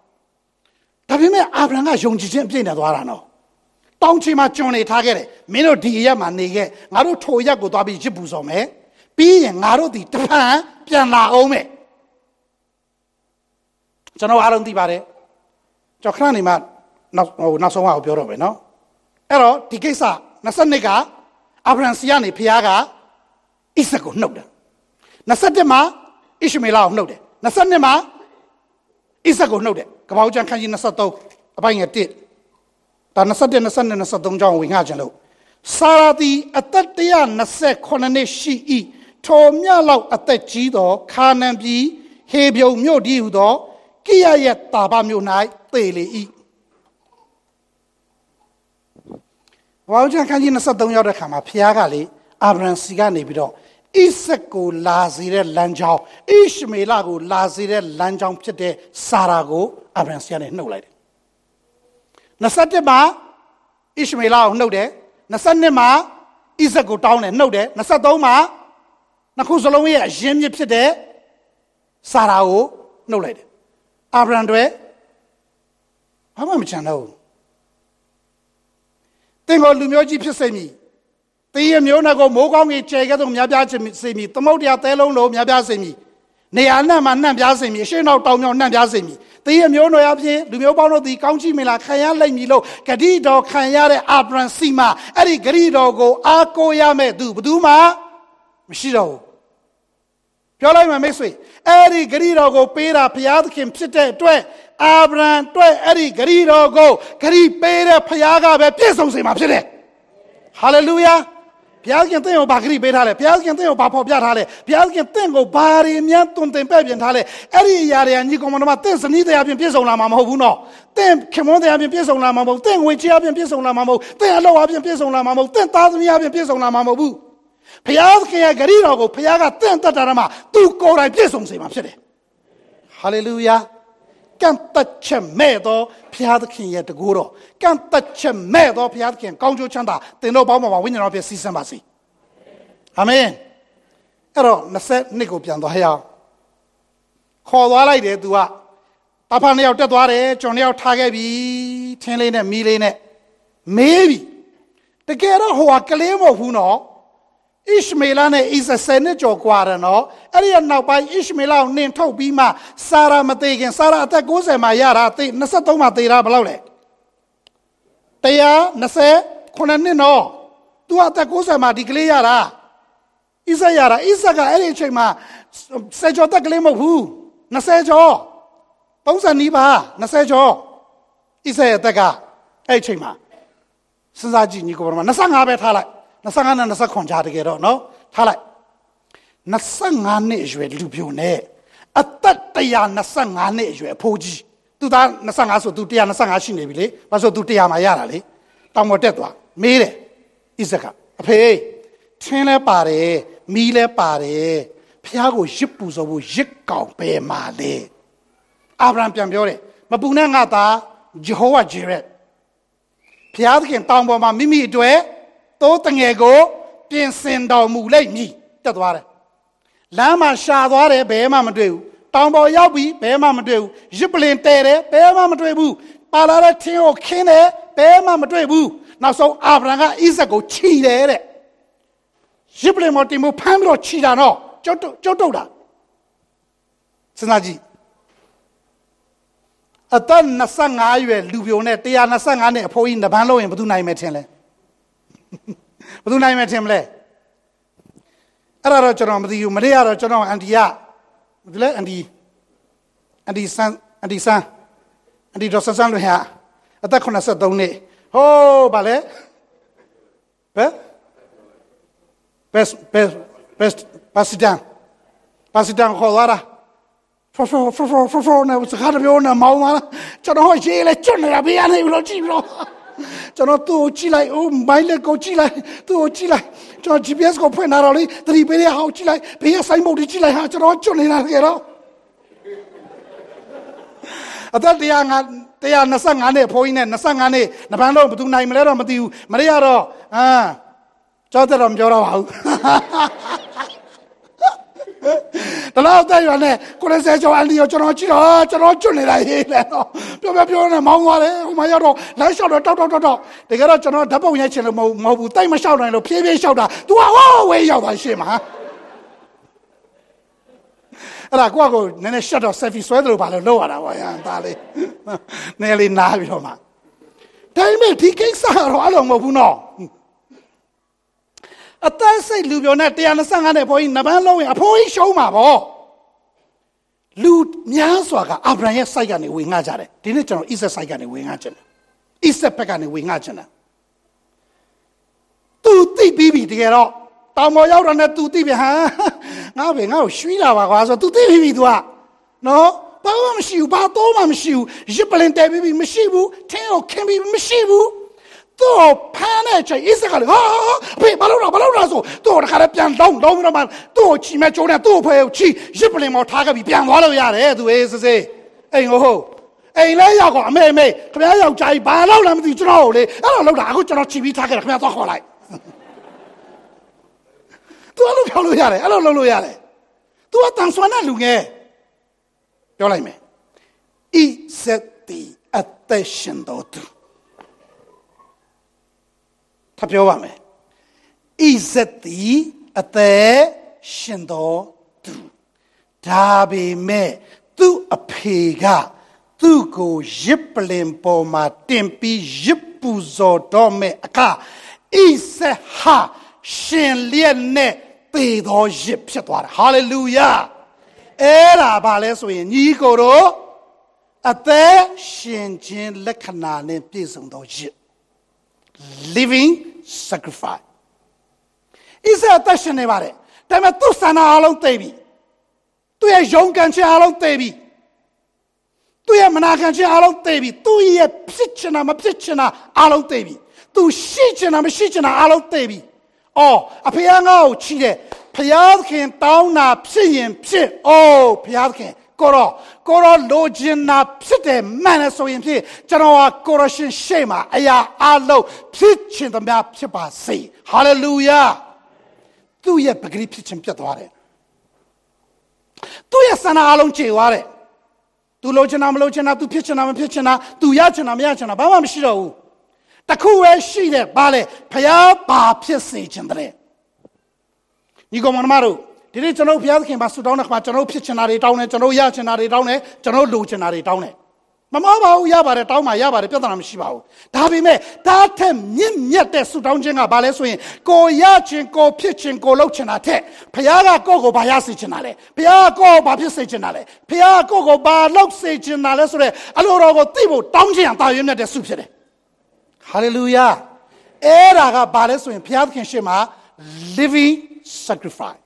ဒါပေမဲ့အာဗြဟံကယုံကြည်ခြင်းအပြည့်နဲ့သွားတာနော်တောင်းချီမှာကျွန်နေထားခဲ့တယ်မင်းတို့ဒီရက်မှာနေခဲ့ငါတို့ထိုရက်ကိုသွားပြီးရစ်ပူဆောင်မယ်ပြီးရင်ငါတို့ဒီတဖန်ပြန်လာအောင်မယ်ကျွန်တော်အားလုံးသိပါတယ်ကျွန်တော်ခဏနေမှနောက်ဟိုနောက်ဆုံးအောင်ပြောတော့မယ်နော်အဲ့တော့ဒီကိစ္စ22ကအာဗြဟံစီကနေဖခင်ကဣဇက်ကိုနှုတ်တယ်21မှာဣရှမေလကိုနှုတ်တယ်22မှာ ဣဇက်ကိုနှုတ်တယ်ကပ္ပဦးကျမ်းခန်းကြီး23အပိုင်းငယ်1ဒါ21 22 23ကြောင်းဝင်ငှကြလို့စာရာတီအသက်128နှစ်ရှိ၏ထိုမြလောက်အသက်ကြီးသောခါနန်ပြည်ဟေဗျုံမြို့ဒီဟုသောကိယရဲ့တာပမြို့၌သေလေ၏ဘာလို့ချန်ခန်းကြီး23ရောက်တဲ့ခါမှာဖခင်ကလေအာဗြဟံစီကနေပြီးတော့ ဣဆက်ကိုလာစေတဲ့လမ်းကြောင်းဣရှမေလကိုလာစေတဲ့လမ်းကြောင်းဖြစ်တဲ့စာရာကိုအာဗြဟံစီကနေနှုတ်လိုက်တယ်21မှာဣရှမေလကိုနှုတ်တယ်22မှာဣဆက်ကိုတောင်းတယ်နှုတ်တယ်23မှာနှစ်ခုစလုံးရဲ့အရင်းမြစ်ဖြစ်တဲ့စာရာကိုနှုတ်လိုက်တယ်အာဗြဟံတွေဘာမှမချန်တော့ဘူးတင်ကိုလူမျိုးကြီးဖြစ်စေမည် တင်းရမျိုးနဲ့ကိုမိုးကောင်းကြီးကျဲကဲ့သို့များပြားစေမည်သမုတ်တရားသဲလုံးလုံးများပြားစေမည်နေရာနဲ့မှနှံ့ပြားစေမည်အရှိနောက်တောင်မြောက်နှံ့ပြားစေမည်တင်းရမျိုးနွယ်အဖြစ်လူမျိုးပေါင်းတို့သည်ကောင်းချီးမင်လာခံရလိမ့်မည်လို့ဂတိတော်ခံရတဲ့အာဗြဟံစီမအဲ့ဒီဂတိတော်ကိုအားကိုးရမဲ့သူဘယ်သူမှမရှိတော့ဘူးပြောလိုက်မယ်မိတ်ဆွေအဲ့ဒီဂရိတော်ကိုပေးတာဘုရားသခင်ဖြစ်တဲ့အတွက်အာဗြဟံအတွက်အဲ့ဒီဂရိတော်ကိုဂရိပေးတဲ့ဘုရားကပဲပြည့်စုံစေမှာဖြစ်တယ်ဟာလေလုယာဘ ဘုရားခင်တင့်ကိုဘာဂရိပေးထားလဲဘုရားခင်တင့်ကိုဘာဖော်ပြထားလဲဘုရားခင်တင့်ကိုဘာတွေအများတွင်တင်ပဲ့ပြင်ထားလဲအဲ့ဒီအရာတွေကညီကောင်မတော်မတင့်စနီးတရားပြင်ပြည့်စုံလာမှာမဟုတ်ဘူးနော်တင့်ခင်မွန်းတရားပြင်ပြည့်စုံလာမှာမဟုတ်တင့်ငွေချေအပြင်ပြည့်စုံလာမှာမဟုတ်တင့်အလောက်အပြင်ပြည့်စုံလာမှာမဟုတ်တင့်သားသမီးအပြင်ပြည့်စုံလာမှာမဟုတ်ဘူးဘုရားခင်ရဲ့ဂရိတော်ကိုဘုရားကတင့်တတ်တာမှာသူကိုယ်တိုင်ပြည့်စုံစေမှာဖြစ်တယ်ဟာလေလုယာ ကံတချက်မဲ့တော့ဘုရားသခင်ရဲ့တကူတော်ကံတချက်မဲ့တော့ဘုရားသခင်ကောင်းကျိုးချမ်းသာတင်တော့ပေါင်းမှာဝိညာဉ်တော်ပြည့်စည်စံပါစေအာမင်အဲ့တော့20နှစ်ကိုပြန်သွားရအောင်ခေါ်သွားလိုက်တယ် तू ကတာဖာနှစ်ယောက်တက်သွားတယ်ကျွန်နှစ်ယောက်ထားခဲ့ပြီထင်းလေးနဲ့မီးလေးနဲ့မေးပြီတကယ်တော့ဟိုကကလေးမဟုတ်ဘူးနော် ဣရှမေလနဲ့ဣဇဆယ်နှစ်ကျော်กว่าတယ်နော်အဲ့ဒီနောက်ပိုင်းဣရှမေလကိုနှင်ထုတ်ပြီးမှစာရာမသေးခင်စာရာအသက်60မှာရတာသေ23မှာသေတာဘယ်လောက်လဲ120ခုနှစ်နော် तू အသက်60မှာဒီကလေးရတာဣဇရတာဣဇကအဲ့ဒီအချိန်မှာဆယ်ကျော်တက်ကလေးမဟုတ်ဘူး20ကျော်30နီးပါ20ကျော်ဣဇရဲ့တက်ကအဲ့ဒီအချိန်မှာစဉ်းစားကြည့်ညီကိုဘာမှ25ပဲထားလိုက် 25နဲ့29ကြားတကယ်တော့နော်ထားလိုက်25နှစ်အရွယ်လူပြိုနဲ့အသက်125နှစ်အရွယ်အဖိုးကြီးသူသား25ဆိုသူ125ရှိနေပြီလေဘာလို့သူ100မှာရတာလေတောင်ပေါ်တက်သွားမေးတယ်ဣဇကအဖေထင်းလဲပါတယ်မီးလဲပါတယ်ဖះကိုရစ်ပူစောဖို့ရစ်ကောင်ပဲမှာလေအာဗြဟံပြန်ပြောတယ်မပူနဲ့ငါသားဂျေဟောဝါဂျေရက်ဖះသခင်တောင်ပေါ်မှာမိမိအတွက် သိုးတငယ်ကိုပြင်ဆင်တော်မူလိမ့်မည်တက်သွားတယ်လမ်းမှာရှာသွားတယ်ဘယ်မှမတွေ့ဘူးတောင်ပေါ်ရောက်ပြီးဘယ်မှမတွေ့ဘူးရစ်ပလင်တဲတယ်ဘယ်မှမတွေ့ဘူးပါလာတဲ့ထင်းကိုခင်းတယ်ဘယ်မှမတွေ့ဘူးနောက်ဆုံးအာဗြဟံကဣဇက်ကိုခြိတယ်တဲ့ရစ်ပလင်မတင်မှုဖမ်းပြီးတော့ခြိတာနော်ကြောက်ကြောက်တုတ်တာစဉ်းစားကြည့်အသက်25ရွယ်လူပြိုနဲ့125နဲ့အဖိုးကြီးနဗန်းလုံးရင်ဘယ်သူနိုင်မယ်ထင်လဲ ဘယ်သူနိုင်မယ်ထင်မလဲအဲ့ဒါတော့ကျွန်တော်မသိဘူးမနေ့ကတော့ကျွန်တော်အန်တီကဒီလေအန်တီအန်တီဆန်အန်တီဆန်အန်တီတော့ဆန်ဆန်လို့ဟာအသက်83နှစ်ဟိုးဗာလဲဘယ်ဘက်ဘက်ဘက်ပါစီတန်ပါစီတန်ခေါ်သွားတာဖဖဖဖဖဖနဲ့စကားပြောနေမောင်းသွားကျွန်တော်ရေးလဲကျွတ်နေတာဘေးကနေပြီးတော့ကြည့်ပြီးတော့ ကျွန်တော်သူ့ကိုကြည့်လိုက်အိုးမိုင်းလက်ကိုကြည့်လိုက်သူ့ကိုကြည့်လိုက်ကျွန်တော် GPS ကိုဖွင့်လာတော့လေသတိပေးရဟောက်ကြည့်လိုက်ဘေးကဆိုင်းဘုတ်ကြည့်လိုက်ဟာကျွန်တော်ကျွတ်နေတာတကယ်တော့အသက်တရားငါ125နှစ်ဖိုးကြီးနဲ့25နှစ်နဗန်းတော့ဘယ်သူနိုင်မလဲတော့မသိဘူးမရရတော့အာကြောက်တော့မပြောတော့ပါဘူး တလောက်တဲ့ရွာနဲ့ကိုရဆဲကျော်အန်ဒီကိုကျွန်တော်ကြည့်တော့ကျွန်တော်ကျွတ်နေတာရေးလဲတော့ပြောပြောပြောနေမောင်းသွားတယ်ဟိုမှာရောက်တော့လမ်းလျှောက်တော့တောက်တောက်တောက်တောက်တကယ်တော့ကျွန်တော်ဓာတ်ပုံရိုက်ချင်လို့မဟုတ်မဟုတ်ဘူးတိုက်မလျှောက်နိုင်လို့ဖြည်းဖြည်းလျှောက်တာ तू ကဟောဝေးရောက်သွားရှေ့မှာအဲ့ဒါကိုကကိုနည်းနည်း shut တော့ selfie ဆွဲတယ်လို့ဘာလို့လုပ်ရတာပေါ့ရန်သားလေးနည်းလေးနားပြီးတော့မှဒါပေမဲ့ဒီကိစ္စကတော့အဲ့လိုမဟုတ်ဘူးနော် အသက်စိတ်လူပြောနဲ့125နဲ့ဘုန်းကြီးနဗန်းလုံးရင်အဖိုးကြီးရှုံးမှာပေါ့လူများစွာကအာဗြဟံရဲ့စိုက်ကနေဝင်ငှကြတယ်ဒီနေ့ကျွန်တော်ဣဆက်စိုက်ကနေဝင်ငှကြတယ်ဣဆက်ဘက်ကနေဝင်ငှကြတယ်သူသိပြီးပြီတကယ်တော့တောင်ပေါ်ရောက်တော့နဲ့သူသိပြီဟာငါပဲငါ့ကိုရွှီးလာပါကွာဆိုသူသိပြီပြီ तू ကနော်ဘာမှမရှိဘူးဘာတော့မှမရှိဘူးရစ်ပလင်တဲပြီးပြီမရှိဘူးထင်းကိုခင်းပြီးမရှိဘူး သူ့ဖမ်းတဲ့ချိန်ဣစကလည်းဟာဖေဘာလို့တော့ဘာလို့တော့ဆိုသူ့တခါလည်းပြန်လောင်းလောင်းပြီးတော့မှသူ့ကိုချီမဲ့ကျိုးနဲ့သူ့ကိုဖဲကိုချီရစ်ပလင်မော်ထားခဲ့ပြီးပြန်သွားလို့ရတယ်သူအေးစစ်စစ်အိမ်ကိုဟုတ်အိမ်လဲရောက်တော့အမေအမေခင်ဗျားယောက်ျားကြီးဘာလို့လဲမသိကျွန်တော်ကိုလေအဲ့လိုလောက်တာအခုကျွန်တော်ချီပြီးထားခဲ့တယ်ခင်ဗျားသွားခေါ်လိုက်သူအဲ့လိုပြောလို့ရတယ်အဲ့လိုလုပ်လို့ရတယ်သူကတန်ဆွမ်းတဲ့လူငယ်ပြောလိုက်မယ်ဣဇတိ အသက်ရှင်တော်သူထပ်ပြောပါမယ်ဣဇတိအသက်ရှင်တော်သူဒါပေမဲ့သူ့အဖေကသူ့ကိုရစ်ပလင်ပေါ်မှာတင်ပြီးရစ်ပူဇော်တော်မဲ့အခါဣဇဟာရှင်လျက်နဲ့သေသောရစ်ဖြစ်သွားတယ်ဟာလေလုယာအဲ့ဒါဘာလဲဆိုရင်ညီကိုတို့အသက်ရှင်ခြင်းလက္ခဏာနဲ့ပြည့်စုံသောရစ် living sacrifice ဣဇက်အသက်ရှင်နေပါတယ်ဒါပေမဲ့သူ့ဆန္ဒအလုံးသိပြီသူ့ရဲ့ယုံကြည်ခြင်းအလုံးသိပြီသူ့ရဲ့မနာခံခြင်းအလုံးသိပြီသူ့ရဲ့ဖြစ်ချင်တာမဖြစ်ချင်တာအလုံးသိပြီသူရှိချင်တာမရှိချင်တာအလုံးသိပြီအော်အဖေကငါ့ကိုချီတယ်ဖျားသခင်တောင်းတာဖြစ်ရင်ဖြစ်အိုးဖျားသခင် ကိုရောကိုရောလိုချင်တာဖြစ်တယ်မှန်တယ်ဆိုရင်ဖြစ်ကျွန်တော်ဟာကိုရရှင်ရှေ့မှာအရာအလုံးဖြစ်ချင်သမျှဖြစ်ပါစေဟာလေလုယာသူ့ရဲ့ပဂရိဖြစ်ခြင်းပြတ်သွားတယ်သူ့ရဲ့ဆန္ဒအလုံးခြေသွားတယ်သူလိုချင်တာမလိုချင်တာသူဖြစ်ချင်တာမဖြစ်ချင်တာသူရချင်တာမရချင်တာဘာမှမရှိတော့ဘူးတခုပဲရှိတယ်ဘာလဲဖျားပါဖြစ်စေခြင်းတဲ့ညီကောင်မတို့ ဒီနေ့ကျွန်တော်ဘုရားသခင်မှာဆုတောင်းတဲ့ခါကျွန်တော်ဖြစ်ချင်တာတွေတောင်းတယ်ကျွန်တော်ရချင်တာတွေတောင်းတယ်ကျွန်တော်လိုချင်တာတွေတောင်းတယ်မမပါဘူးရပါတယ်တောင်းပါရပါတယ်ပြဿနာမရှိပါဘူးဒါပေမဲ့ဒါထက်မြင့်မြတ်တဲ့ဆုတောင်းခြင်းကဘာလဲဆိုရင်ကိုရချင်ကိုဖြစ်ချင်ကိုလုပ်ချင်တာထက်ဘုရားကကိုယ့်ကိုဘာရစေချင်တာလဲဘုရားကကိုယ့်ကိုဘာဖြစ်စေချင်တာလဲဘုရားကကိုယ့်ကိုဘာလုပ်စေချင်တာလဲဆိုတဲ့အလိုတော်ကိုသိဖို့တောင်းချင်အောင်တာရွေးမြတ်တဲ့ဆုဖြစ်တယ်ဟာလေလုယာအဲ့ဒါကဘာလဲဆိုရင်ဘုရားသခင်ရှေ့မှာ living sacrifice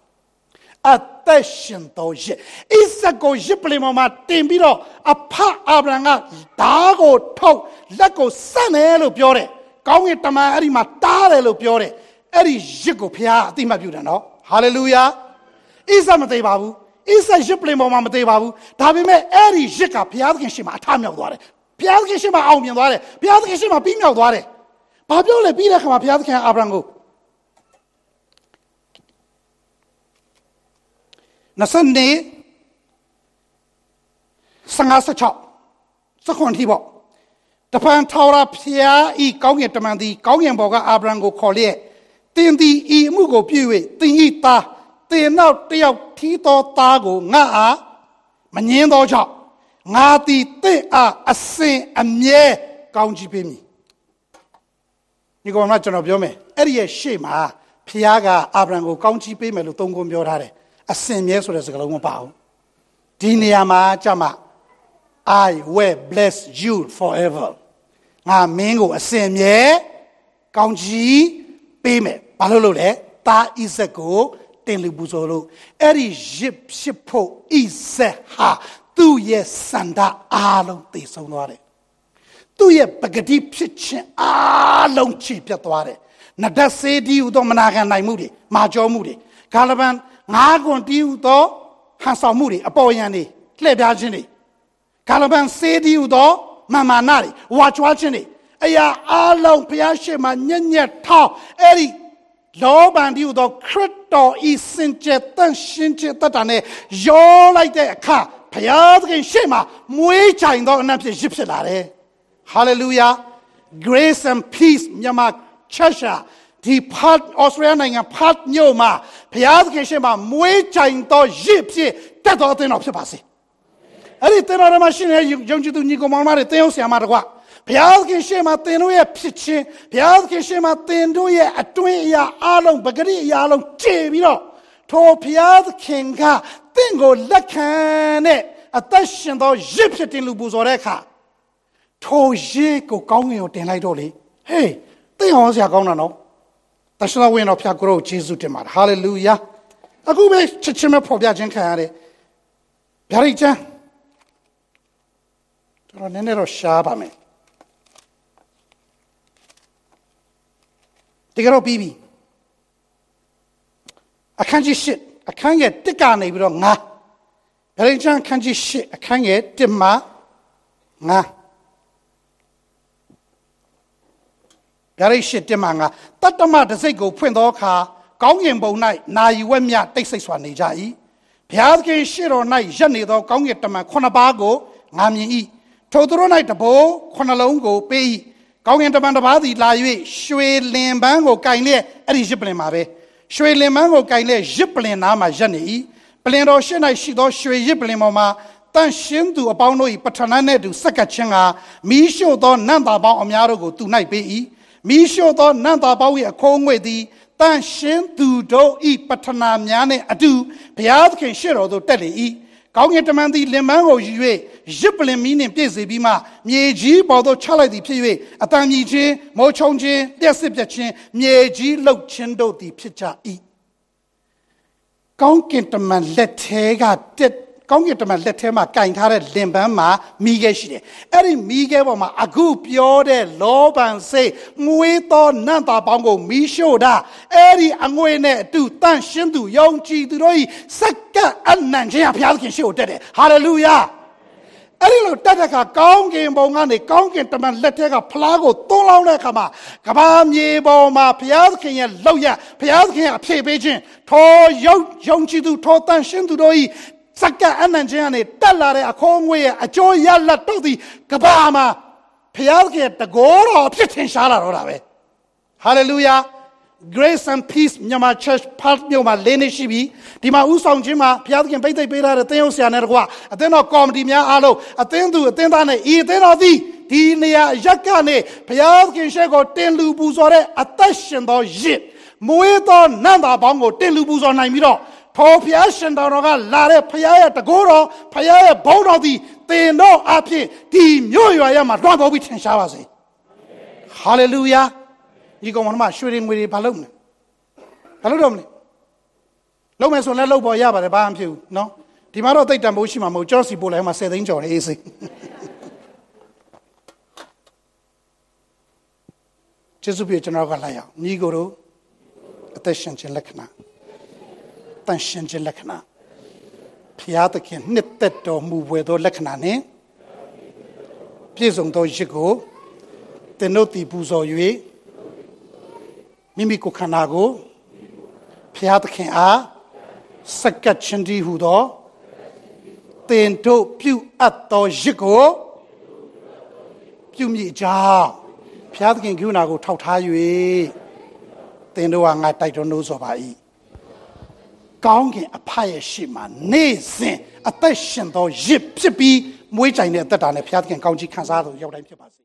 အသက်ရှင်တော်ရစ်ဣဇက်ကိုရစ်ပလင်ပေါ်မှာတင်ပြီးတော့အဖအာဗြဟံကဓားကိုထုတ်လက်ကိုစက်တယ်လို့ပြောတယ်ကောင်းကင်တမန်အဲ့ဒီမှာတားတယ်လို့ပြောတယ်အဲ့ဒီရစ်ကိုဖခင်အတိမတ်ပြုတယ်နော်ဟာလေလုယာဣဇက်မသေးပါဘူးဣဇက်ရစ်ပလင်ပေါ်မှာမသေးပါဘူးဒါပေမဲ့အဲ့ဒီရစ်ကဘုရားသခင်ရှေ့မှာအထမြောက်သွားတယ်ဘုရားသခင်ရှေ့မှာအောင်မြင်သွားတယ်ဘုရားသခင်ရှေ့မှာပြီးမြောက်သွားတယ်ဘာပြောလဲပြီးတဲ့ခါမှာဘုရားသခင်အာဗြဟံကို 20နေ56စခွန်ထီပေါ့တဖန်ထော်ရာဖျားဤကောင်းကင်တမန်သည်ကောင်းကင်ဘော်ကအာဗြဟံကိုခေါ်လျက်တင်းသည်ဤအမှုကိုပြု၍တင်းဤသားတင်းနောက်တယောက်ထီးသောသားကိုငါအားမငင်းသောကြောင့်ငါသည်တင့်အားအစင်အမြဲကောင်းချီးပေးမည်ဒီကောင်ကကျွန်တော်ပြောမယ်အဲ့ဒီရဲ့ရှေ့မှာဖျားကအာဗြဟံကိုကောင်းချီးပေးမယ်လို့သုံးခွန်းပြောထားတယ် အစင်မြဲဆိုတဲ့စကားလုံးမပါဘူးဒီနေရာမှာကြမှာ I will bless you forever ငါမင်းကိုအစင်မြဲကောင်းကြီးပေးမယ်ဘာလို့လို့လဲတာဣဇက်ကိုတင်လူပူဇော်လို့အဲ့ဒီရစ်ဖြစ်ဖို့ဣဇက်ဟာသူ့ရဲ့စန္ဒအားလုံးတည်ဆုံးသွားတယ်သူ့ရဲ့ပဂတိဖြစ်ခြင်းအားလုံးချေပြတ်သွားတယ်နဒတ်စေဒီဟူသောမနာခံနိုင်မှုတွေမာကျောမှုတွေဂါလဗန် ငါးခွန်တီးဟူသောဟန်ဆောင်မှုတွေအပေါ်ယံတွေလှည့်ပြားခြင်းတွေဂါလဗန်စေးတီးဟူသောမာမာနာတွေဝါချွားခြင်းတွေအရာအလုံးဘုရားရှိခိုးညံ့ညက်ထောင်းအဲ့ဒီလောဘန်တီဟူသောခရစ်တော်ဤစင်ကြယ်တန်ရှင်းခြင်းတတ်တာနဲ့ရောလိုက်တဲ့အခါဘုရားသခင်ရှေ့မှာမွေးချိုင်သောအနံ့ဖြစ်ရစ်ဖြစ်လာတယ် hallelujah grace and peace မြန်မာ church ဒီဖတ်ဩစတြေးလျနိုင်ငံဖတ်မြို့မှာ ဘုရားသခင်ရှင်မှာမွေးကြိုင်သောရစ်ဖြစ်တက်တော်အသင်းတော်ဖြစ်ပါစေအဲ့ဒီတင်တော်မှာရှင်ရဲ့ယုံကြည်သူညီကောင်မောင်မတွေတင်းအောင်ဆရာမတကွာဘုရားသခင်ရှင်မှာသင်တို့ရဲ့ဖြစ်ခြင်းဘုရားသခင်ရှင်မှာသင်တို့ရဲ့အတွင်းအရာအလုံးပဂရိအရာအလုံးကြည်ပြီးတော့ထိုဘုရားသခင်ကသင်ကိုလက်ခံတဲ့အသက်ရှင်သောရစ်ဖြစ်တင်လူပူဇော်တဲ့အခါထိုရစ်ကိုကောင်းငင်ကိုတင်လိုက်တော့လေဟေးသင်ဟောဆရာကောင်းတာနော် တရှလာဝင်တော်ဖျားကိုရောယေရှုတင်ပါတယ်ဟာလေလုယာအခုပဲချက်ချင်းပဲဖော်ပြခြင်းခံရတယ်ဗျာဒိတ်ချမ်းကျွန်တော်နည်းနည်းတော့ရှားပါမယ်တကယ်တော့ပြီးပြီအခန်းကြီး၈အခန်းငယ်၁ကနေပြီးတော့၅ဗျာဒိတ်ချမ်းအခန်းကြီး၈အခန်းငယ်၁မှ၅ ဂရိတ်ရှစ်တင်မှာငါတတ္တမတစိတ်ကိုဖွင့်သောအခါကောင်းကင်ဘုံ၌နာယီဝက်မြတိတ်ဆိတ်စွာနေကြ၏ဘုရားသခင်ရှစ်တော်၌ရက်နေသောကောင်းကင်တမန်ခုနှစ်ပါးကိုငါမြင်၏ထိုသူတို့၌တဘိုးခုနှလုံးကိုပေး၏ကောင်းကင်တမန်တစ်ပါးသည်လာ၍ရွှေလင်ပန်းကိုကင်လျက်အဲ့ဒီရစ်ပလင်မှာပဲရွှေလင်ပန်းကိုကင်လျက်ရစ်ပလင်နားမှာရက်နေ၏ပလင်တော်ရှစ်၌ရှိသောရွှေရစ်ပလင်ပေါ်မှာတန်ရှင်းသူအပေါင်းတို့၏ပဋ္ဌာန်းနှင့်သူစက္ကချင်းကမီးရှို့သောနတ်သားပေါင်းအများတို့ကိုသူ၌ပေး၏ မိရှို့သောနန္တာပေါင်း၏အခိုးငွေသည်တန်ရှင်းသူတို့ဤပထနာများနှင့်အတူဘုရားသခင်ရှေ့တော်သို့တက်လေ၏ကောင်းကင်တမန်သည်လင်မန်းကိုယူ၍ရစ်ပလင်မီးနှင့်ပြည့်စေပြီးမှမြေကြီးပေါ်သို့ချလိုက်သည်ဖြစ်၍အတန်မြည်ခြင်းမောချုံခြင်းပြက်စစ်ပြက်ခြင်းမြေကြီးလှုပ်ခြင်းတို့သည်ဖြစ်ကြ၏ကောင်းကင်တမန်လက်ထဲကတက် ကောင်းကင်တမန်လက်ထဲမှာကင်ထားတဲ့လင်ပန်းမှာမိခဲရှိတယ်အဲ့ဒီမိခဲပေါ်မှာအခုပြောတဲ့လောဘန်စိတ်ငွေတော်နတ်သားပေါင်းကိုမီးရှို့တာအဲ့ဒီအငွေနဲ့အတူတန့်ရှင်းသူယုံကြည်သူတို့ဤစက္ကအနံ့ခြင်းဟာဘုရားသခင်ရှိကိုတက်တယ်ဟာလေလုယာအဲ့ဒီလိုတက်တဲ့အခါကောင်းကင်ဘုံကနေကောင်းကင်တမန်လက်ထဲကဖလားကိုသွန်းလောင်းတဲ့အခါမှာကဘာမြေပေါ်မှာဘုရားသခင်ရဲ့လောက်ရဘုရားသခင်ရဲ့အဖြေပေးခြင်းထောယုံယုံကြည်သူထောတန်ရှင်းသူတို့ဤ စက္ကအနံ့ခြင်းကနေတက်လာတဲ့အခေါ်ငွေရဲ့အကျိုးရလတ်တို့သည်ကဘာမှာဘုရားသခင်တကောတော်အဖြစ်ထင်ရှားလာတော့တာပဲဟာလေလုယာ Grace and Peace မြန်မာ Church Park မြို့မှာလေးနှစ်ရှိပြီဒီမှာဥဆောင်ခြင်းမှာဘုရားသခင်ပိတ်သိပ်ပေးထားတဲ့သင်းရုပ်ဆရာနဲ့တကွာအသင်းတော်ကော်မတီများအားလုံးအသင်းသူအသင်းသားနဲ့ဤအသင်းတော်သည်ဒီနေရာရက်ကနေဘုရားသခင်ရှေ့ကိုတင်လူပူဇော်တဲ့အသက်ရှင်သောရစ်မွေးသောနတ်သားပေါင်းကိုတင်လူပူဇော်နိုင်ပြီးတော့ ထောဖျားရှင်တော်ကလာတဲ့ဖျားရဲ့တကိုးတော်ဖျားရဲ့ဘုန်းတော်သည်တင်တော်အဖြစ်ဒီမြို့ရွာရမှာတွားပေါ်ပြီးထင်ရှားပါစေဟာလေလုယာဒီကောင်မရွှေတွေငွေတွေဘာလုပ်မလဲဘာလုပ်တော့မလဲလုပ်မယ်ဆိုလည်းလုပ်ပေါ်ရပါတယ်ဘာမှမဖြစ်ဘူးနော်ဒီမှာတော့တိတ်တန်ဖိုးရှိမှာမဟုတ်ကျောစီပို့လိုက်မှာ10သိန်းကျော်တယ်အေးစိကျေးဇူးပြုကျွန်တော်ကလိုက်အောင်ညီကိုတို့အသက်ရှင်ခြင်းလက္ခဏာ တန်ရှင်ခြင်းလက္ခဏာဖျားသခင်နှစ်သက်တော်မူဝဲသောလက္ခဏာနဲ့ပြည့်စုံသောရစ်ကိုတင်တို့တီပူဇော်၍မိမိကိုယ်ခန္ဓာကိုဖျားသခင်အားစက္ကတ်ခြင်းဒီဟုသောတင်တို့ပြုအပ်သောရစ်ကိုပြုမိအကြောင်းဖျားသခင်ကရုဏာကိုထောက်ထား၍တင်တို့ကငါတိုက်တော်လို့ဆိုပါ၏ ကောင်းကင်အဖရဲ့ရှိမှနေ့စဉ်အသက်ရှင်သောရစ်ဖြစ်ပြီးမွေးကြိုင်တဲ့အသက်တာနဲ့ဘုရားသခင်ကောင်းချီးခံစားတော်ရောက်တိုင်းဖြစ်ပါစေ